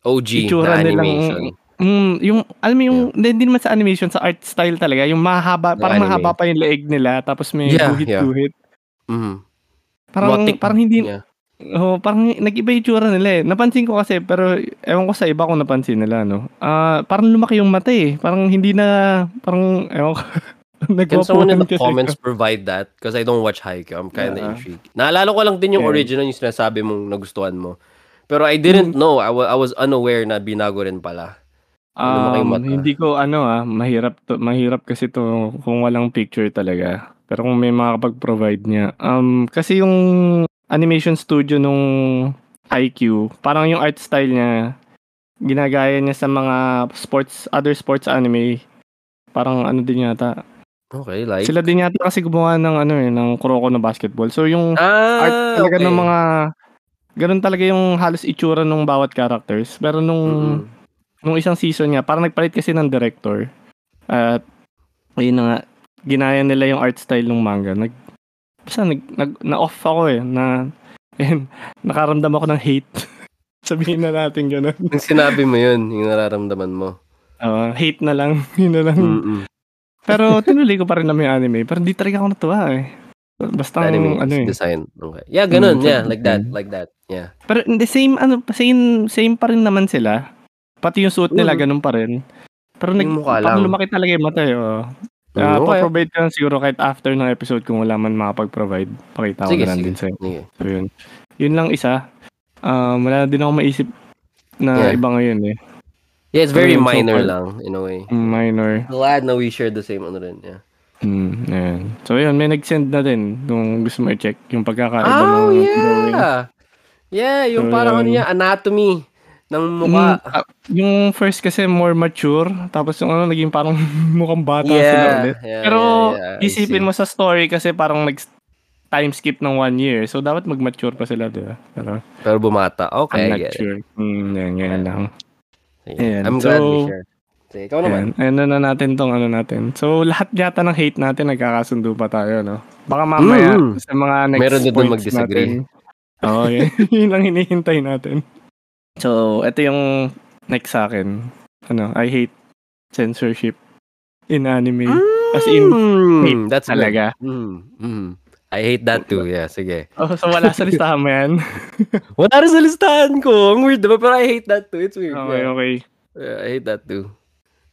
OG itsura na nilang animation. mm, yung alam mo yung hindi hindi naman sa animation sa art style talaga, yung mahaba, Na parang anime. mahaba pa yung leeg nila tapos may Yeah, guhit-guhit. Mhm. Parang Motic. parang hindi Yeah. Oh, parang nag-iba yung tsura nila eh. Napansin ko kasi pero ewan ko sa iba kung napansin nila no. Ah, parang lumaki yung mata eh. Parang hindi na parang ewan ko. Can someone in the comments provide that? Because I don't watch Haikyuu. I'm kind of Yeah. intrigued. Naalala ko lang din yung Okay. original yung sinasabi mong nagustuhan mo. Pero I didn't Hmm. know. I, wa- I was unaware na binago rin pala. Um, hindi ko ano ah, mahirap to, mahirap kasi to kung walang picture talaga. Pero kung may makakapag-provide niya. Um, kasi yung animation studio nung IQ, parang yung art style niya, ginagaya niya sa mga sports, other sports anime. Parang ano din yata. Okay, like... Sila din yata kasi gumawa ng ano eh, ng Kuroko na basketball. So yung ah, art talaga okay. ng mga ganun talaga yung halos itsura ng bawat characters. Pero nung Mm-mm. nung isang season niya, parang nagpalit kasi ng director. At ayun na nga, ginaya nila yung art style ng manga. Nag basta nag, nag na-off ako eh na ayun, nakaramdam ako ng hate. Sabihin na natin ganun. Nung sinabi mo yun, yung nararamdaman mo. Ah, hate na lang. Yun na lang. Mm-mm. Pero tinuloy ko pa rin naman yung anime. Pero hindi talaga ako natuwa eh. Basta Anime ano eh. design. Okay. Yeah, ganun. Mm, yeah, like that. mm. Like that. Yeah. Pero the same ano same same pa rin naman sila. Pati yung suit nila Mm. ganun pa rin. Pero nag Yung mukha lang. lumaki talaga yung mata eh. Oh. Mm, Uh, okay. provide ka siguro kahit after ng episode kung wala man makapag-provide. Pakita ko Sige, na lang sige. din sa'yo. Sige. So, yun. Yun lang isa. Um, wala din ako maisip na Yeah. iba ngayon eh. Yeah, it's very so minor far. lang, in a way. Minor. Glad na we share the same ano rin. Yeah. Hmm, ayan. So yun, may nag-send na din nung gusto mo i-check yung pagkakaiba Oh, ng drawing. yeah. Yeah, yung So, parang ano niya, anatomy ng mukha. Mm, ah, yung first kasi more mature, tapos yung ano, naging parang mukhang bata sila yeah, ulit. yeah, Pero yeah, yeah, isipin mo sa story kasi parang nag time skip ng one year. So dapat mag-mature pa sila, di ba? Pero Pero bumata. I'm Okay, I not sure. Hmm, yan, yan lang. Ayan. I'm glad we So, share. Sige, ikaw naman. ayan. Ano na natin tong ano natin. So, lahat yata ng hate natin nagkakasundo pa tayo, no? Baka mamaya Mm. sa mga next Meron din doon points mag-disagree. natin. Oo, yun, yun lang hinihintay natin. So, ito yung next sa akin. Ano, I hate censorship in anime. As in, Mm, hate that's good. talaga. Mm, mm. I hate that too. Yeah, sige. Oh, so wala sa listahan mo yan? Wala rin sa listahan ko. Ang weird, diba? Pero I hate that too. It's weird. Okay, Yeah. okay. Yeah, I hate that too.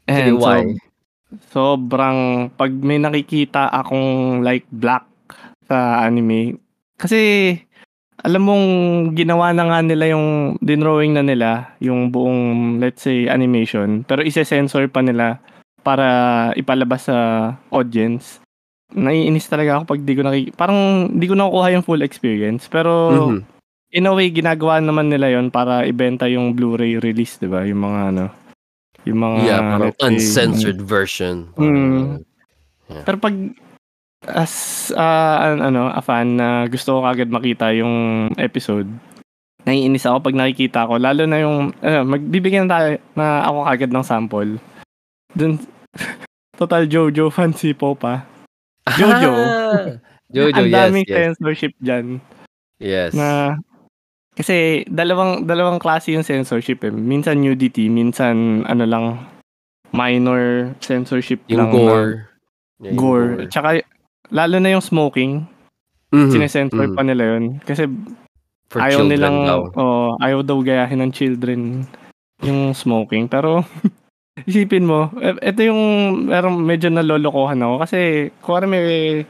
Sige, And why? So, sobrang, pag may nakikita akong like black sa anime, kasi alam mong ginawa na nga nila yung dinrawing na nila, yung buong, let's say, animation, pero ise-censor pa nila para ipalabas sa audience. Naiinis talaga ako pag di ko nakik... Parang di ko nakukuha yung full experience. Pero Mhm. in a way, ginagawa naman nila yon para ibenta yung Blu-ray release, di ba? Yung mga ano, yung mga... yeah, parang let's say, uncensored version. Mm. Yeah. Pero pag as an- ano, a fan na gusto ko kagad makita yung episode, naiinis ako pag nakikita ko. Lalo na yung, ano, magbibigyan tayo na ako kagad ng sample. Dun, total Jojo fan si Popa. Jojo. Ah, Jojo, Ang yes, daming yes. censorship dyan. Yes. Na, kasi dalawang dalawang klase yung censorship eh. Minsan nudity, minsan ano lang minor censorship yung lang. na- gore. Yeah, yung gore. Tsaka, lalo na yung smoking, Mhm, sinesensor mhm. pa nila yun. Kasi For ayaw nilang, daw. oh, ayaw daw gayahin ng children yung smoking. Pero, isipin mo, e- ito yung, merong medyo nalolokohan ako. Kasi, kung may,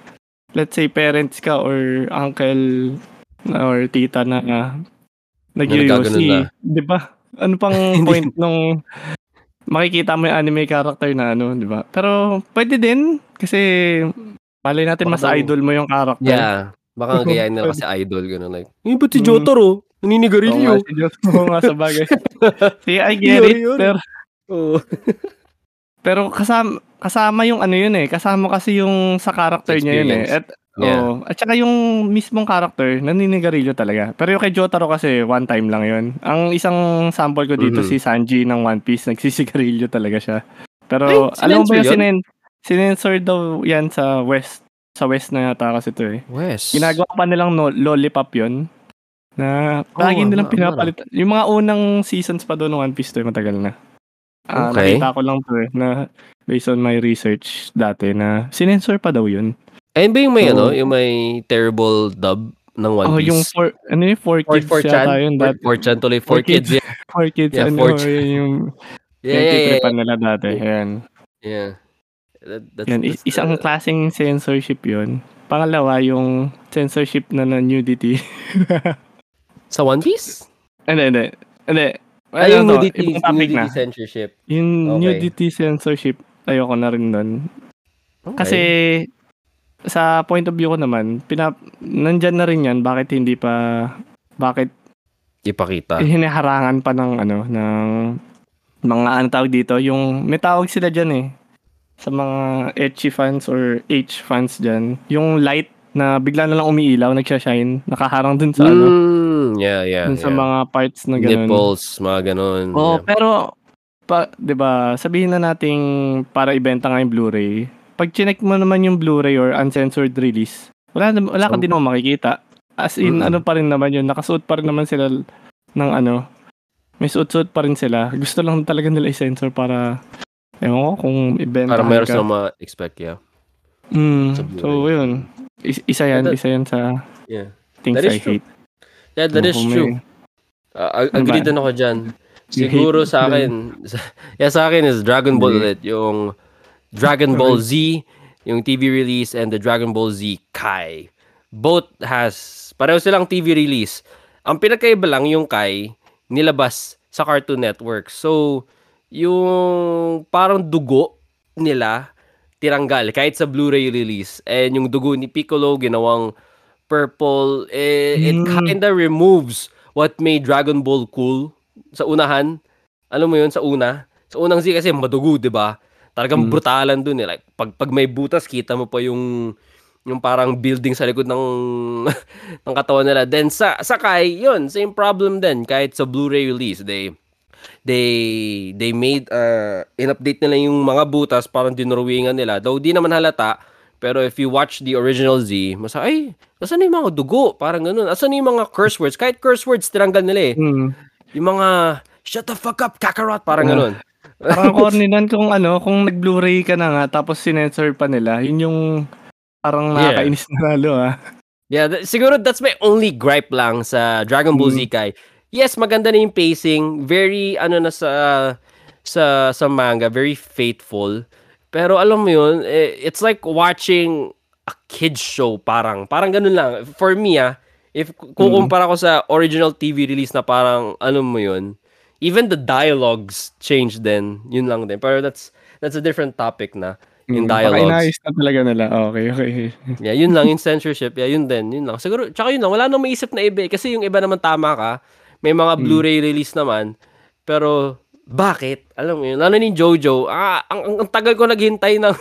let's say, parents ka or uncle or tita na uh, nagkaganon nag-UC, na. di ba? Ano pang point nung makikita mo yung anime character na ano, di ba? Pero pwede din kasi malay natin Baka mas daw- idol mo yung character. Yeah. Baka gayahin nila kasi idol. Ganun like, eh, ba't si Mm. Jotaro? Oo Naninigarilyo. nga, si mo nga sa bagay. See, I get it. yun. Pero, Oo. pero kasama, kasama yung ano yun eh. Kasama kasi yung sa character niya yun eh. At, Yeah. oo. at saka yung mismong character, naninigarilyo talaga. Pero yung kay Jotaro kasi, one time lang yun. Ang isang sample ko dito, Mhm. si Sanji ng One Piece, nagsisigarilyo talaga siya. Pero, Ay, alam mo ba yung yun? sinen sinensor daw yan sa West. Sa West na yata kasi ito eh. Wes. Ginagawa pa nilang no, lollipop yun. Na lagi Oo, nilang ama- pinapalit. Yung mga unang seasons pa doon ng One Piece to, eh, matagal na. Ah, Okay. Nakita ko lang to eh, na based on my research dati na sinensor pa daw yun. Ayun ba yung may Oo. ano? Yung may terrible dub ng One oh, Piece? yung for, ano yung for For, kids for yata chan? yun. For, Dati, for chan tuloy. For, For kids. kids. Yeah. for kids, Yeah, ano, yun yung Yeah, yeah, yeah. pinagtitripan nila dati. Ayan. yeah. That, that's, Yan, that's is- isang the- klaseng censorship yun. Pangalawa, yung censorship na na nudity. Sa One Piece? Hindi, hindi. Hindi. Ay, yung Ano nudity, ibang topic nudity na. censorship. Yung Okay. nudity censorship, ayoko na rin nun. Okay. Kasi, sa point of view ko naman, pinap nandyan na rin yan, bakit hindi pa, bakit Ipakita. hiniharangan pa ng, ano, ng mga, ano tawag dito, yung, may tawag sila dyan eh, sa mga ecchi fans or H fans dyan, yung light na bigla na lang umiilaw, nagsha-shine, nakaharang dun sa, ano, Mm, yeah, yeah. dun sa yeah. mga parts na ganun. Nipples, mga ganun. Oh, yeah. pero pa, 'di ba, sabihin na nating para ibenta nga yung Blu-ray. Pag chinek mo naman yung Blu-ray or uncensored release, wala wala ka So- din naman makikita. As in Mm-mm. ano pa rin naman yun, nakasuot pa rin naman sila ng ano, may suot-suot pa rin sila. Gusto lang talaga nila i-censor para ewan ko kung ibenta Para meron silang ma-expect, yeah. Mm, so yun. Is- isa yan, That- isa yan sa Yeah. things I true. hate. Yeah, that is true. Uh, agree din ako dyan. Siguro sa akin, yeah, sa akin is Dragon Ball ulit. Yung Dragon Ball Z, yung TV release, and the Dragon Ball Z Kai. Both has, pareho silang TV release. Ang pinakaiba lang yung Kai, nilabas sa Cartoon Network. So, yung parang dugo nila, tiranggal kahit sa Blu-ray release. And yung dugo ni Piccolo ginawang purple, eh, it Mm. kinda removes what made Dragon Ball cool sa unahan. Alam mo yun, sa una. Sa unang Z kasi madugo, di ba? Talagang Mm. brutalan dun eh. Like, pag, pag may butas, kita mo pa yung yung parang building sa likod ng ng katawan nila. Then sa sa Kai, yun, same problem din kahit sa Blu-ray release. They they they made uh in-update nila yung mga butas parang dinrawingan nila. Though di naman halata, pero if you watch the original Z, masa ay, asan yung mga dugo? Parang ganun. Asan yung mga curse words? Kahit curse words tinanggal nila eh. Mm. Yung mga shut the fuck up, Kakarot, parang ganun. Parang corny nun kung ano, kung nag-Blu-ray ka na nga tapos sinensor pa nila, yun yung parang Yeah. nakakainis na lalo ah. Yeah, th- siguro that's my only gripe lang sa Dragon Ball Z Kai. Yes, maganda na yung pacing, very ano na sa sa sa manga, very faithful. Pero alam mo yun, eh, it's like watching a kids show parang parang ganun lang. For me ah, if kukumpara ko sa original TV release na parang ano mo yun, even the dialogues change then, yun lang din. Pero that's that's a different topic na yung Mm, baka dialogues. inayos na talaga nila. Okay, okay. Yeah, yun lang yung censorship. Yeah, yun din, yun lang. Siguro tsaka yun lang, wala nang maisip na iba eh. kasi yung iba naman tama ka. May mga Blu-ray release naman. Pero bakit? Alam mo yun, lalo ni Jojo, ah, ang, ang, ang tagal ko naghintay ng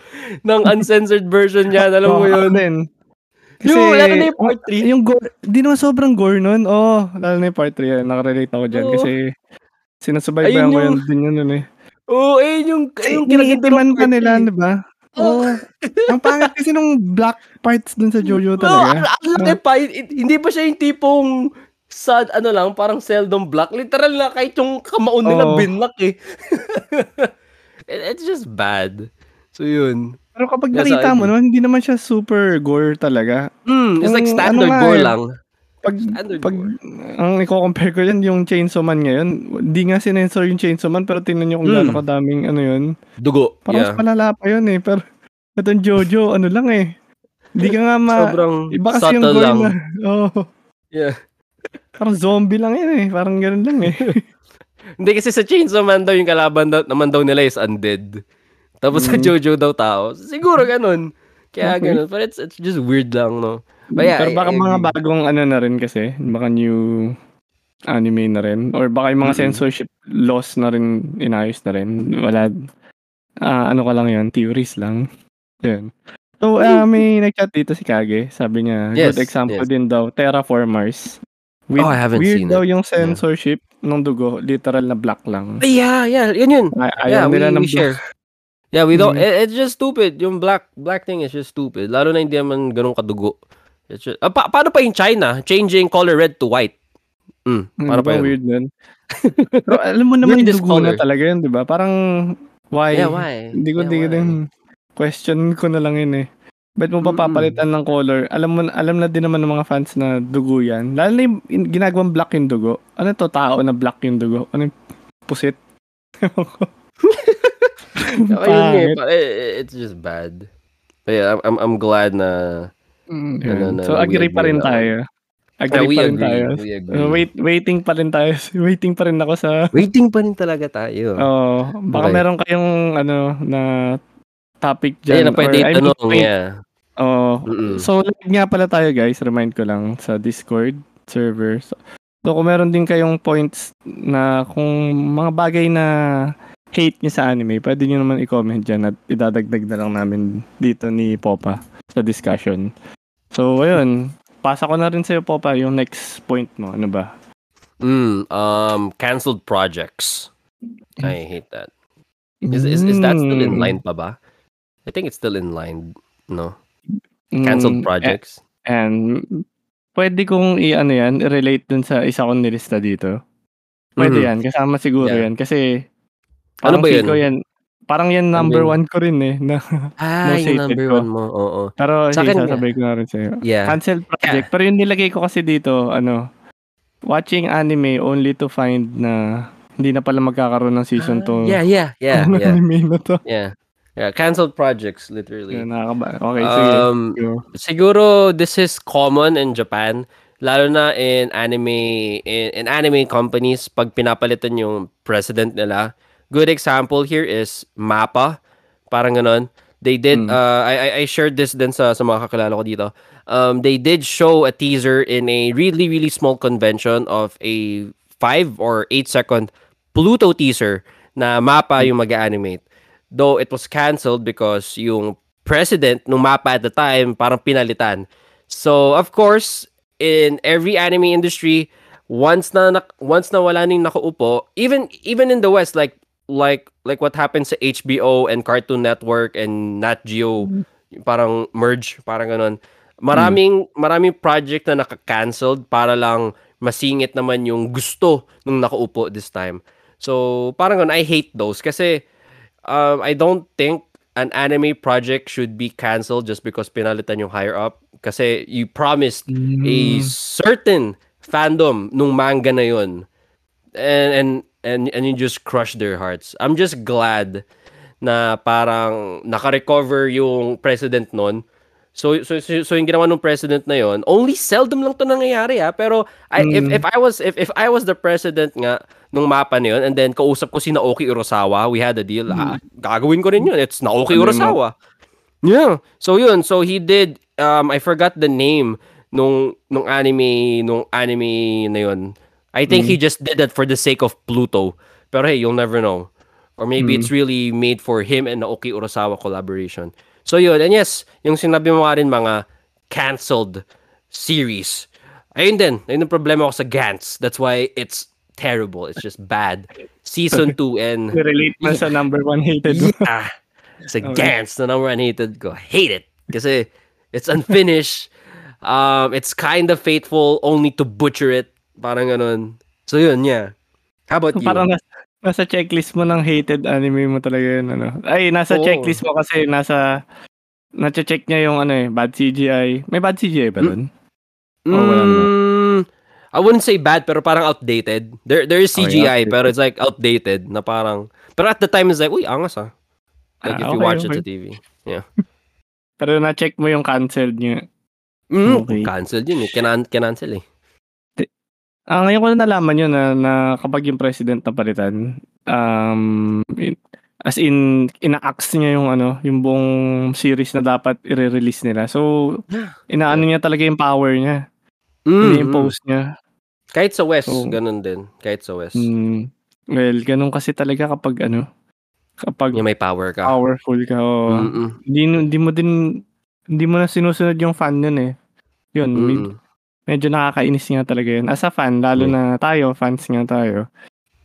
ng uncensored version niya, alam mo ako yun. din. Yung, lalo na yung part 3. Yung gore, di naman sobrang gore nun. Oh, lalo na yung part 3. Yan, nakarelate ako dyan. Oo. Kasi sinasubaybayan ko yun din yun. Eh. Oo, oh, eh, yung, yung Iniintiman pa nila, di ba? Oo. Ang pangit kasi nung black parts dun sa Jojo three. Oo, talaga. ang laki pa, hindi pa siya yung tipong sad, ano lang, parang seldom black. Literal na kahit yung kamaon nila Oo. binlock eh. It- it's just bad. So yun. Pero kapag Yes, nakita mo naman, hindi naman siya super gore talaga. Mm, it's like standard ano nga gore lang. Pag, Standard pag gore. ang i-compare ko yan, yung Chainsaw Man ngayon, di nga sinensor yung Chainsaw Man, pero tingnan nyo kung Mm. gaano kadaming ano yun. Dugo. Parang yeah. mas malala pa yun eh. Pero itong Jojo, ano lang eh. Hindi ka nga ma... Sobrang Iba kasi yung gore lang. na. Oo. Yeah. Parang zombie lang yun eh. Parang ganun lang eh. Hindi kasi sa Chainsaw Man daw yung kalaban daw, naman daw nila is undead. Tapos sa Mm. Jojo daw tao. Siguro ganun. Kaya Okay. ganun. But it's, it's just weird lang, no? But yeah, pero I- baka I mga agree. bagong ano na rin kasi. Baka new anime na rin. Or baka yung mga Mm-mm. censorship laws na rin inayos na rin. Wala. ah, ano ka lang yun. Theories lang. Yun. So, ah, may nag-chat dito si Kage. Sabi niya, Yes, good example yes. din daw, Terraformers. With, Oh, I haven't weird seen daw it. yung censorship ng dugo. Literal na black lang. Ay, Yeah, yeah. Yun yun. Ay- yeah, we, nila ng we black. share. Yeah, we don't. Mm. it- it's just stupid. Yung black black thing is just stupid. Lalo na hindi naman ganun kadugo. It's just, ah, pa- paano pa yung China? Changing color red to white. Mm, paano di pa yun? weird nun? Pero alam mo naman Weirdest dugo na talaga yun, di ba? Parang, why? Yeah, why? Hindi ko, Yeah, din, question ko na lang yun eh. Ba't mo pa papalitan ng color? Alam mo, alam na din naman ng mga fans na dugo yan. Lalo na yung in- ginagawang black yung dugo. Ano to, tao na black yung dugo? Ano yung pusit? Ayun eh, eh, eh, it's just bad. But yeah, I'm, I'm, I'm glad na Mm, Ano yun. na, so, we agree pa rin na. tayo. Agree pa rin agree. tayo. We agree. Uh, wait, waiting pa rin tayo. Waiting pa rin ako sa Waiting pa rin talaga tayo. Oh, baka Okay. meron kayong ano na topic Ayun dyan. na pwede or, I mean, itanong. Yeah. Oh, Mm-mm. so live nga pala tayo guys, remind ko lang sa Discord server. So, so kung meron din kayong points na kung mga bagay na hate niyo sa anime, pwede niyo naman i-comment dyan at idadagdag na lang namin dito ni Popa sa discussion. So, ayun. Pasa ko na rin sa'yo, Popa, yung next point mo. Ano ba? Mm, um, canceled projects. I hate that. Is, is, is that still in Mm. line pa ba? I think it's still in line. No. Canceled Mm, projects. And pwede kong i-ano yan, i-relate dun sa isa kong nilista dito. Pwede Mhm. yan, kasama siguro Yeah. yan. Kasi, Ano parang ba yun? yan, parang yan Ano number yun? one ko rin eh. Na, Ah, yung number ko. one mo. Oo. pero Sa akin, sasabay ko na rin sa'yo. Yeah. Cancel project. Pero yung nilagay ko kasi dito, ano, watching anime only to find na hindi na pala magkakaroon ng season Ah, 2. Yeah, yeah, yeah, ng yeah, anime na to. yeah. Yeah, canceled projects, literally. Yun, nakakaba. Okay, sige. Um, siguro this is common in Japan, lalo na in anime in, in anime companies pag pinapalitan yung president nila. Good example here is Mappa. Parang ganon. They did Mm. uh I I- I shared this din sa sa mga kakilala ko dito. Um they did show a teaser in a really really small convention of a 5 or 8 second Pluto teaser na Mappa yung mag-animate. Though it was canceled because yung president nung Mappa at the time parang pinalitan. So, of course, in every anime industry, once na, na once na wala ning nakaupo, even even in the West like like like what happens sa HBO and Cartoon Network and Nat Geo parang merge, parang ganun. Maraming maraming project na naka-canceled para lang masingit naman yung gusto nung nakaupo this time. So, parang ganun, I hate those kasi um, I don't think an anime project should be canceled just because pinalitan yung higher up kasi you promised a certain fandom nung manga na yun and and and and you just crush their hearts. I'm just glad na parang naka-recover yung president nun. So, so, so, so yung ginawa ng president na yon, only seldom lang to nangyayari ha. Pero I, if, if I was if, if I was the president nga nung mapa na yun, and then kausap ko si Naoki Urasawa, we had a deal, ah, gagawin ko rin yun. It's Naoki Ano? Urasawa. Yeah. So yun, so he did um I forgot the name nung nung anime nung anime na yun. I think he just did that for the sake of Pluto. Pero hey, you'll never know. Or maybe it's really made for him and Naoki Urasawa collaboration. So yun, and yes, yung sinabi mo nga rin mga canceled series. Ayun din, ayun ang problema ko sa Gantz. That's why it's terrible. It's just bad. Season 2 and relate man sa number one hated mo. ah, sa Gantz na number one hated ko. Hate it. Kasi it's unfinished. Um, it's kind of faithful only to butcher it. Parang ganun. So yun, yeah. How about you? Parang nas, nasa checklist mo ng hated anime mo talaga yun, ano. Ay, nasa Oo. checklist mo kasi nasa nache-check niya yung ano eh, bad CGI. May bad CGI ba? Oh, wala naman. Mm, I wouldn't say bad, pero parang outdated. There there is Okay, CGI, outdated. pero it's like outdated na parang. Pero at the time, it's like, uy, angas ah. Like Ah, if you okay, watch it okay. sa TV. Yeah. Pero na-check mo yung canceled niya. Mm, Okay. Canceled yun eh. Kinan cancel eh. Ah, ngayon ko na nalaman yun na, na kapag yung president na palitan, um, in- as in, ina-axe niya yung ano, yung buong series na dapat i-release nila. So, inaano niya talaga yung power niya. Mm, Ini-impose niya. Kahit sa West, So, ganun din. Kahit sa West. Mm, well, ganun kasi talaga kapag ano, kapag Yung may power ka. powerful ka, o Mm-mm. hindi, hindi mo din, hindi mo na sinusunod yung fan yun eh. Yun, Mm-mm. Medyo nakakainis nga talaga yun. As a fan, lalo Mm. na tayo, fans nga tayo,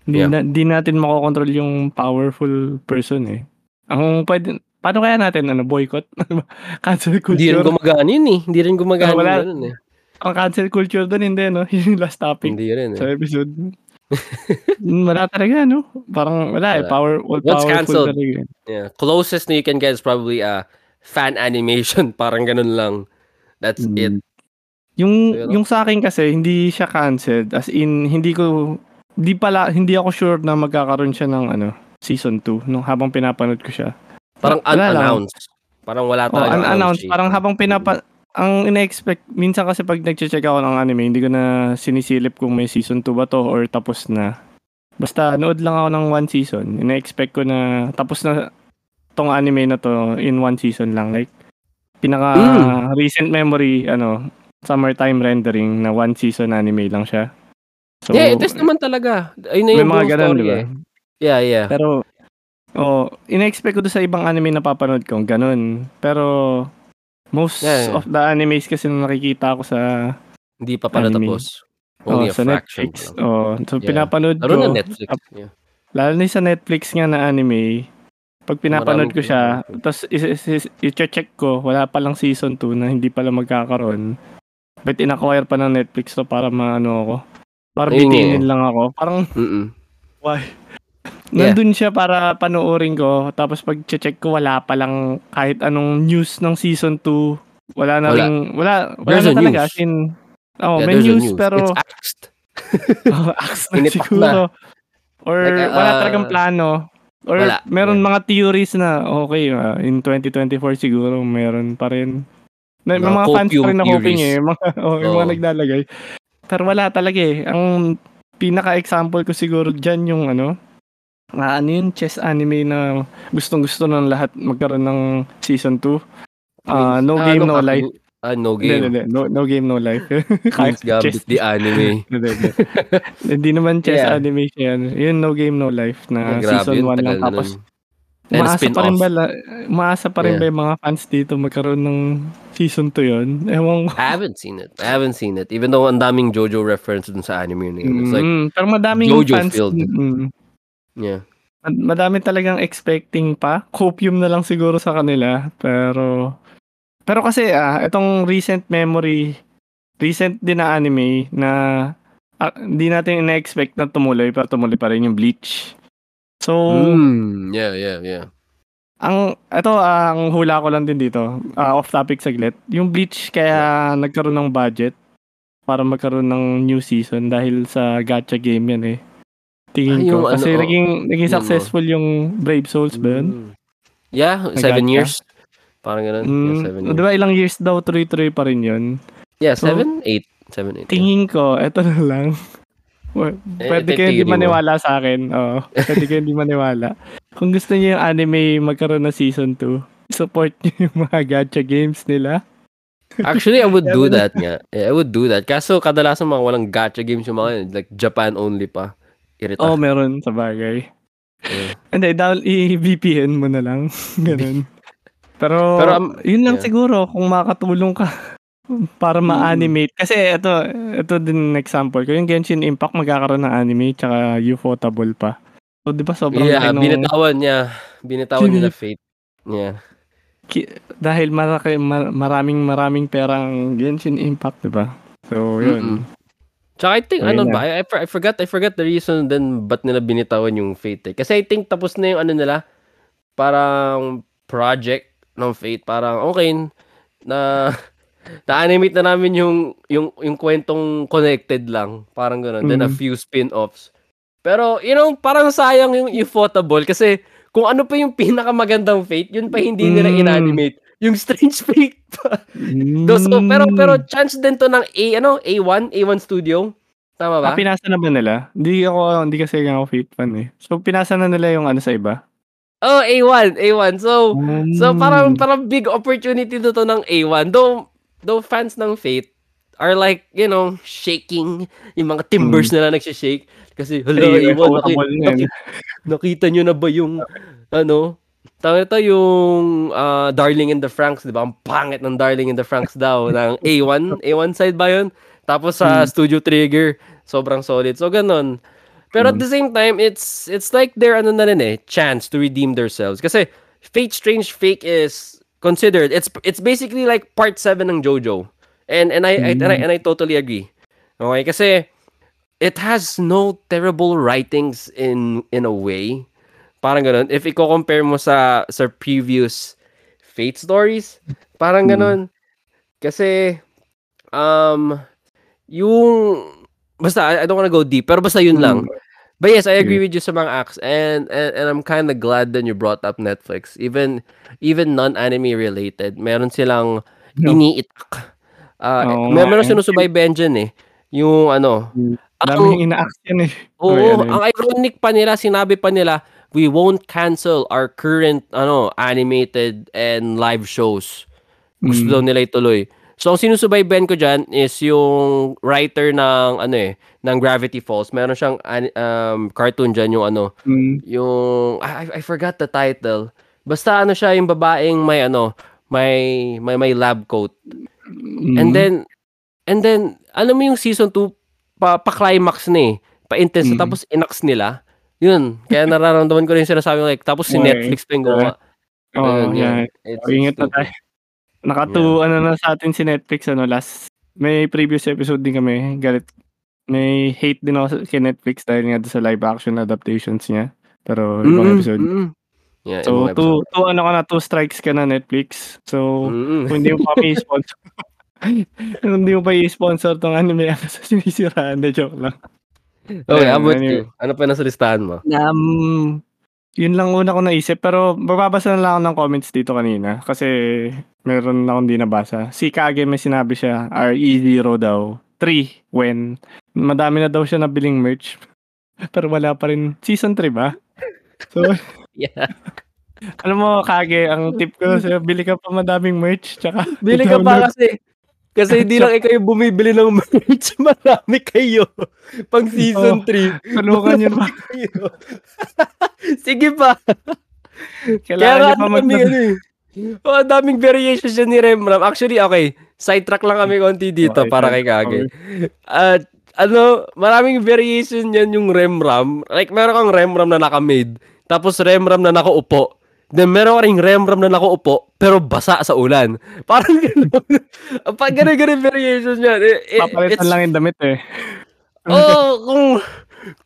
hindi, Yeah. na, hindi natin makokontrol yung powerful person eh. Ang pwede, paano kaya natin, ano, boycott? cancel Hindi rin culture? gumagana yun eh. Hindi rin gumagana Ah, wala. ganun eh. Ang cancel culture doon, hindi, no? Yun yung last topic Hindi rin sa eh. episode. Mm, wala talaga, no? Parang wala, eh. Power, all What's powerful canceled? talaga. Yeah. Closest na you can get is probably a fan animation. Parang ganun lang. That's Mm. it. Yung yun yung sa akin kasi hindi siya canceled as in hindi ko hindi pala hindi ako sure na magkakaroon siya ng ano season 2 nung habang pinapanood ko siya. Parang Wala lang. unannounced. Parang wala Oh, talaga. unannounced parang habang pinapa ang ina-expect minsan kasi pag nagche-check ako ng anime hindi ko na sinisilip kung may season 2 ba to or tapos na. Basta nood lang ako ng one season. Ina-expect ko na tapos na tong anime na to in one season lang like pinaka Mm. recent memory ano summertime rendering na one season anime lang siya. So, yeah, it is naman talaga. Ayun na may yung mga buong ganun, story di ba? eh. Yeah, yeah. Pero, oh, ina-expect ko sa ibang anime na papanood ko, ganun. Pero, most Yeah, yeah. of the animes kasi na nakikita ko sa, Hindi pa pala anime. tapos. oh, Only a sa fraction. Netflix. pa lang. Oh, so Yeah. pinapanood Laro ko, na Netflix. ap- Yeah. lalo na sa Netflix nga na anime, pag pinapanood Maraming ko siya, tapos i-check ko, wala palang season 2 na hindi pala magkakaroon. But in-acquire pa ng Netflix to para maano ako. Para Ayun bitinin eh. lang ako. Parang Mm-mm. Why? Yeah. Nandun siya para panoorin ko. Tapos pag check ko, wala pa lang kahit anong news ng season 2. Wala na Wala. ring, wala, wala There's na talaga. news. As in, oh, Yeah, may news, news. pero, It's axed. oh, axe na siguro. Or Like, uh, wala talagang plano. Or wala. meron Yeah. mga theories na, okay, ah, in 2024 siguro, meron pa rin. May, may Mga mga fans pa rin na hoping eh. Mga, oh, yung mga Oo. naglalagay. Pero wala talaga eh. Ang pinaka-example ko siguro dyan yung ano, ah, ano yun, chess anime na gustong-gusto ng lahat magkaroon ng season 2. Ah, no Ah, game, ano no ka- life. Ah, no Hindi, game. hindi, no, no game, no life. Queen's Gambit, the anime. Hindi, hindi. Hindi naman chess Yeah. anime siya. yan. Yun, no game, no life na grabe season yun, 1 lang. Tapos. And umaasa pa rin ba, la- umaasa pa rin Yeah. ba yung mga fans dito magkaroon ng season 2 yun. Ewan ko. I haven't seen it. I haven't seen it. Even though ang daming JoJo reference dun sa anime na yun. It's like, Mm, pero madaming Jojo fans. filled. Mm, yeah. mad- madami talagang expecting pa. Copium na lang siguro sa kanila. Pero, pero kasi, ah, itong recent memory, recent din na anime na ah, hindi natin ina-expect na tumuloy, pero tumuloy pa rin yung Bleach. So, Mm, yeah, yeah, yeah. Ang ito ang hula ko lang din dito. ah, off topic saglit. Yung Bleach kaya nagkaroon ng budget para magkaroon ng new season dahil sa gacha game yan eh. Tingin Ah, yung ko. Kasi ano, naging, naging yun, successful yung Brave Souls ba yun? Mm. Yeah, seven Nagacha. years. Parang ganun. yeah, Mm, seven di years. ba ilang years daw tuloy-tuloy pa rin yun? Yeah, So, seven, eight. Seven, eight. yeah. Tingin ko, eto na lang. Eh, Pwede kayo hindi maniwala sa akin. Oo. Pwede kayo hindi maniwala. Kung gusto niyo yung anime magkaroon ng season 2, support niyo yung mga gacha games nila. Actually, I would do that nga. Yeah, I would do that. Kaso kadalasan mga walang gacha games yung mga yun. Like Japan only pa. Irita. Oh, meron sa bagay. Yeah. Hindi, dahil i-VPN mo na lang. Ganun. Pero, Pero, um, yun lang yeah. siguro kung makatulong ka para Mm. ma-animate. Kasi ito, ito din example ko. Yung Genshin Impact magkakaroon ng anime tsaka Ufotable pa. So, di ba sobrang yeah, laki nung- binitawan niya. Binitawan nila Fate. Yeah. ki- dahil maraki, ma- maraming maraming perang Genshin Impact, di ba? So, yun. Tsaka I think, ano na. ba, I, I forgot, I forgot the reason then ba't nila binitawan yung Fate eh. Kasi I think tapos na yung ano nila, parang project ng Fate. Parang okay, na na-animate na namin yung, yung, yung kwentong connected lang. Parang gano'n. Then a Mhm. few spin-offs. Pero, you know, parang sayang yung Ufotable kasi kung ano pa yung pinakamagandang Fate, yun pa hindi nila Mm. inanimate. Yung Strange Fate pa. Mm. Do, so, pero pero chance din to ng A ano, A1, A1 Studio. Tama ba? Ah, pinasa na ba nila? Hindi ako, hindi kasi ako Fate fan eh. So, pinasa na nila yung ano sa iba? oh, A1, A1. So so Mm. parang parang big opportunity to to ng A1. Though though fans ng Fate are like, you know, shaking. Yung mga timbers nila nagsishake kasi hello Hmm. Ay, A1, naki, naki- nakita nyo na ba yung ano, Tawag ito yung ah, Darling in the Franks, di ba? Ang pangit ng Darling in the Franks daw ng A1. A1 side ba yun? Tapos sa Mm. Studio Trigger, sobrang solid. So, ganun. Pero at the same time, it's it's like their ano na rin eh, chance to redeem themselves. Kasi Fate Strange Fake is considered, it's it's basically like part 7 ng JoJo. And and I, I and I and I totally agree. Okay, kasi it has no terrible writings in in a way. Parang ganun. If i-compare mo sa sa previous Fate stories, parang Hmm. ganun. Kasi um yung basta I, I don't wanna go deep, pero basta yun lang. But yes, I agree with you sa mga acts and and, and I'm kind of glad that you brought up Netflix. Even even non-anime related, meron silang No. iniitak. Uh, may nga meron sinusubaybayan dyan eh. Yung ano, Dami yung ina-act yan eh. Oo, yun? ang ironic pa nila, sinabi pa nila, we won't cancel our current ano animated and live shows. Gusto Mm. daw nila ituloy. So ang sinusubaybayan ko diyan is yung writer ng ano eh, ng Gravity Falls. Meron siyang an- um, cartoon diyan yung ano, Mm. yung I, I forgot the title. Basta ano siya yung babaeng may ano, may may may lab coat. Mm. And then and then alam mo yung season 2 pa pa-climax na eh. Pa-intense Mm. tapos inax nila. Yun. Kaya nararamdaman ko rin sinasabi like tapos si. Netflix pa yung. It's, Oh, ingat na stupid. Tayo. Nakatu, ano na sa atin si Netflix, ano, last, may previous episode din kami, galit, may hate din ako sa- kay Netflix dahil nga sa live action adaptations niya. Pero ibang Mm-mm, episode. mm-mm. Yeah, So, ibang two, two, ano ka na, two strikes ka na Netflix. So, Mm-mm. kung hindi mo pa i-sponsor, hindi mo pa i-sponsor tong anime, ano sa sinisiraan, de joke lang. Okay, how Ayun, about anyway. you? Ano pa nasa listahan mo? Um, yun lang una ko naisip, pero bababasa na lang ako ng comments dito kanina kasi meron na akong di nabasa. Si Kage may sinabi siya, RE0 daw. 3 when madami na daw siya nabiling merch. Pero wala pa rin. Season 3 ba? So, Yeah. alam mo, Kage, ang tip ko sa'yo, bili ka pa madaming merch. Tsaka, Bili ka pa kasi. Kasi hindi lang ikaw yung bumibili ng merch. Marami kayo. Pang season Oo. 3. Tulungan nyo na. Sige pa. Kaya Kailangan nga nyo pa mag... ano eh. Oh, daming variations yan ni Remram. Actually, okay. Sidetrack lang kami konti dito Okay, para kay Kage. At ano, maraming variation yan yung Remram. Like, meron kang Remram na naka-made. Tapos Remram na nakaupo. Then meron ka ring Remram na nakaupo, pero basa sa ulan. Parang gano'n. Pag gano'n-gano'n variation yan. It, it, Papalitan it's lang yung damit eh. Oh, kung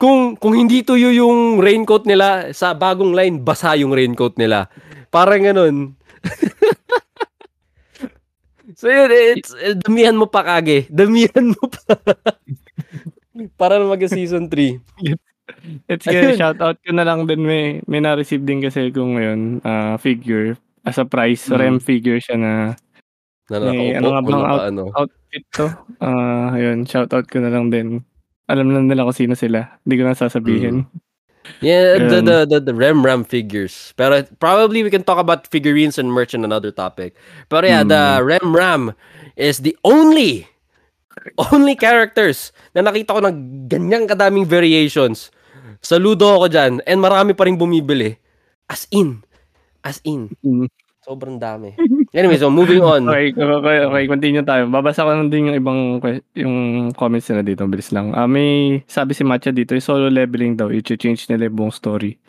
kung kung hindi tuyo yung raincoat nila sa bagong line, basa yung raincoat nila. Parang ganun. so yun, it's, eh, damihan mo pa kage. Damihan mo pa. Para na mag-season 3. It's good. Shout out ko na lang din may may na-receive din kasi ko ngayon ah, figure as a prize Mm. rem figure siya na Na May ano nga bang out- ano. outfit to. Ah, ayun, shout out ko na lang din. Alam na nila kung sino sila. Hindi ko na sasabihin. Yeah, the, Um, the, the, the Rem Ram figures. Pero probably we can talk about figurines and merch in another topic. Pero yeah, the Rem Ram is the only only characters na nakita ko ng ganyang kadaming variations. Saludo ako dyan. And marami pa rin bumibili. As in. As in. Mm. Sobrang dami. Anyway, so moving on. Okay, okay, okay, continue tayo. Babasa ko lang din yung ibang yung comments nila dito, bilis lang. Ah, may sabi si Matcha dito, yung solo leveling daw, i-change nila yung buong story.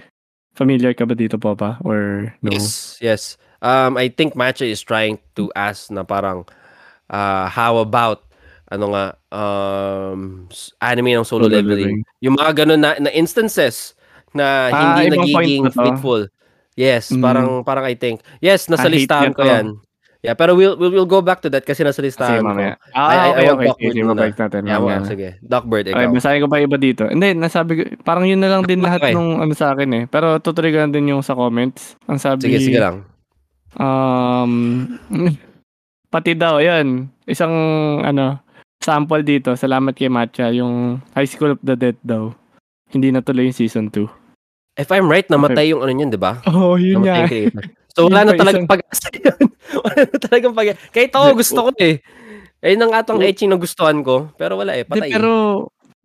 Familiar ka ba dito, Papa? Or no? Yes, yes. Um, I think Matcha is trying to ask na parang uh, how about ano nga um anime ng solo, Solo leveling. Yung mga ganun na, na instances na Ah, hindi nagiging na faithful. Yes, Mm. parang parang I think. Yes, nasa Ah, hate listahan ko. 'yan. Yeah, pero we'll, we'll we'll go back to that kasi nasa Sige, listahan ko. mamaya. I- Ah, I- I okay, want okay. Sige, muna. mabalik natin. Yeah, well, sige. Duckbird, Okay, ikaw. basahin ko pa iba dito. Hindi, nasabi ko, parang yun na lang din lahat Okay. nung ano sa akin eh. Pero tutuloy ko lang din yung sa comments. Ang sabi, Sige, sige lang. Um, pati daw, yan. Isang, ano, sample dito. Salamat kay Matcha. Yung High School of the Dead daw. Hindi natuloy yung season 2. If I'm right, namatay yung ano niyan, 'di ba? Oh, yun Namatay creator. So wala Yun na talagang isang- pag-asa yun. wala na talagang pag Kahit ako gusto ko eh. Ayun ang atong Oh. etching na gustuhan ko. Pero wala eh, Di, patay. pero,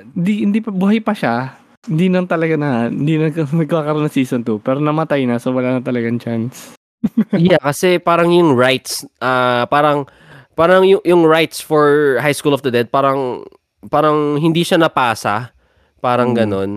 di, hindi pa, buhay pa siya. Hindi na talaga na, hindi na nagkakaroon ng season 2. Pero namatay na, so wala na talagang chance. yeah, kasi parang yung rights, ah parang, parang yung, yung rights for High School of the Dead, parang, parang hindi siya napasa. Parang Hmm. ganon.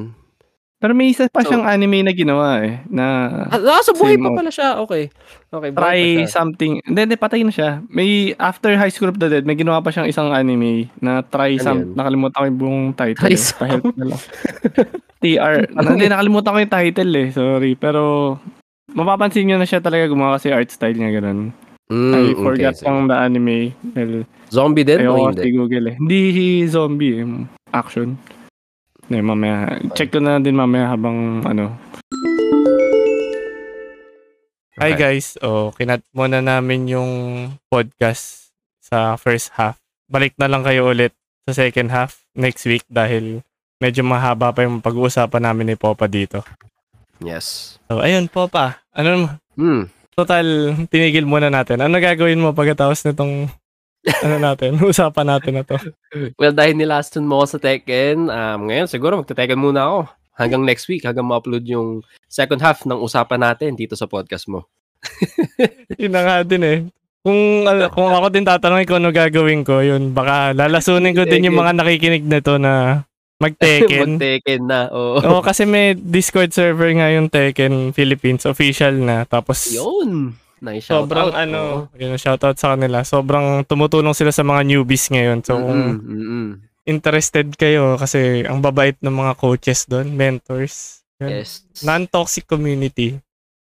Pero may isa pa So- siyang anime na ginawa eh. Na, Ah, ah, so buhay pa pala siya. Okay. Okay, try something. Hindi, hindi, patay na siya. May, after High School of the Dead, may ginawa pa siyang isang anime na try Ano some, yun? nakalimutan ko yung buong title. Try eh. some. Pa-help na lang. TR. Hindi, nakalimutan ko yung title eh. Sorry. Pero, mapapansin nyo na siya talaga gumawa kasi art style niya ganun. Mm, I okay, forgot sige. pang the anime. Well, Zombie din o ayaw ko hindi? si Google eh. Hindi zombie eh. Action. Hindi, mamaya. Check ko na din mamaya habang ano, Hi Okay. guys, oh, kinat muna namin yung podcast sa first half. Balik na lang kayo ulit sa second half next week dahil medyo mahaba pa yung pag-uusapan namin ni Popa dito. Yes. So, ayun, Popa. Ano, Hmm. Total, tinigil muna natin. Ano gagawin mo pagkatapos nitong, ano natin, usapan natin na to? Well, dahil nilaston mo ako sa Tekken, um, ngayon siguro magte-Tekken muna ako. Hanggang next week, hanggang ma-upload yung second half ng usapan natin dito sa podcast mo. Yun na nga din eh. Kung, kung ako din tatanungin ko ano gagawin ko, yun, baka lalasunin ko din yung mga nakikinig nito na mag-Tekken. Mag-Tekken na, oo. Oo, kasi may Discord server nga yung Tekken Philippines, official na. Tapos, Yun. Nice shout sobrang out. ano, yun, shoutout sa kanila. Sobrang tumutulong sila sa mga newbies ngayon. So, kung Mm-mm, mm-mm. interested kayo, kasi ang babait ng mga coaches doon, mentors. Yun. Yes. Non-toxic community.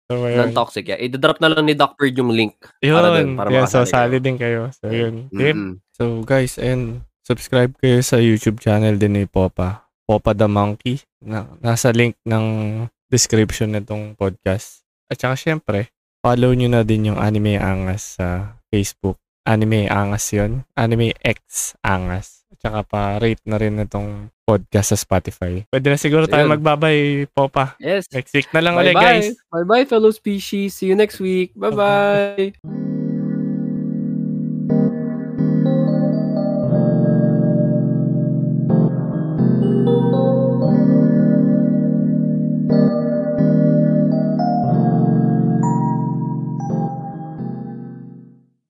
So, ayun. Non-toxic, yeah. I-drop na lang ni Doc Bird yung link. Yun, para dun, para yeah, so sali din kayo. So, yun. Mm-mm. So, guys, and subscribe kayo sa YouTube channel din ni Popa. Popa the Monkey. Na, nasa link ng description nitong podcast. At saka, syempre, follow nyo na din yung Anime Angas sa Facebook. Anime Angas yon Anime X Angas. At saka pa-rate na rin itong podcast sa Spotify. Pwede na siguro tayo Ayun. magbabay, Popa. Yes. Next week na lang ulit, Bye-bye. guys. Bye-bye, fellow species. See you next week. Bye-bye.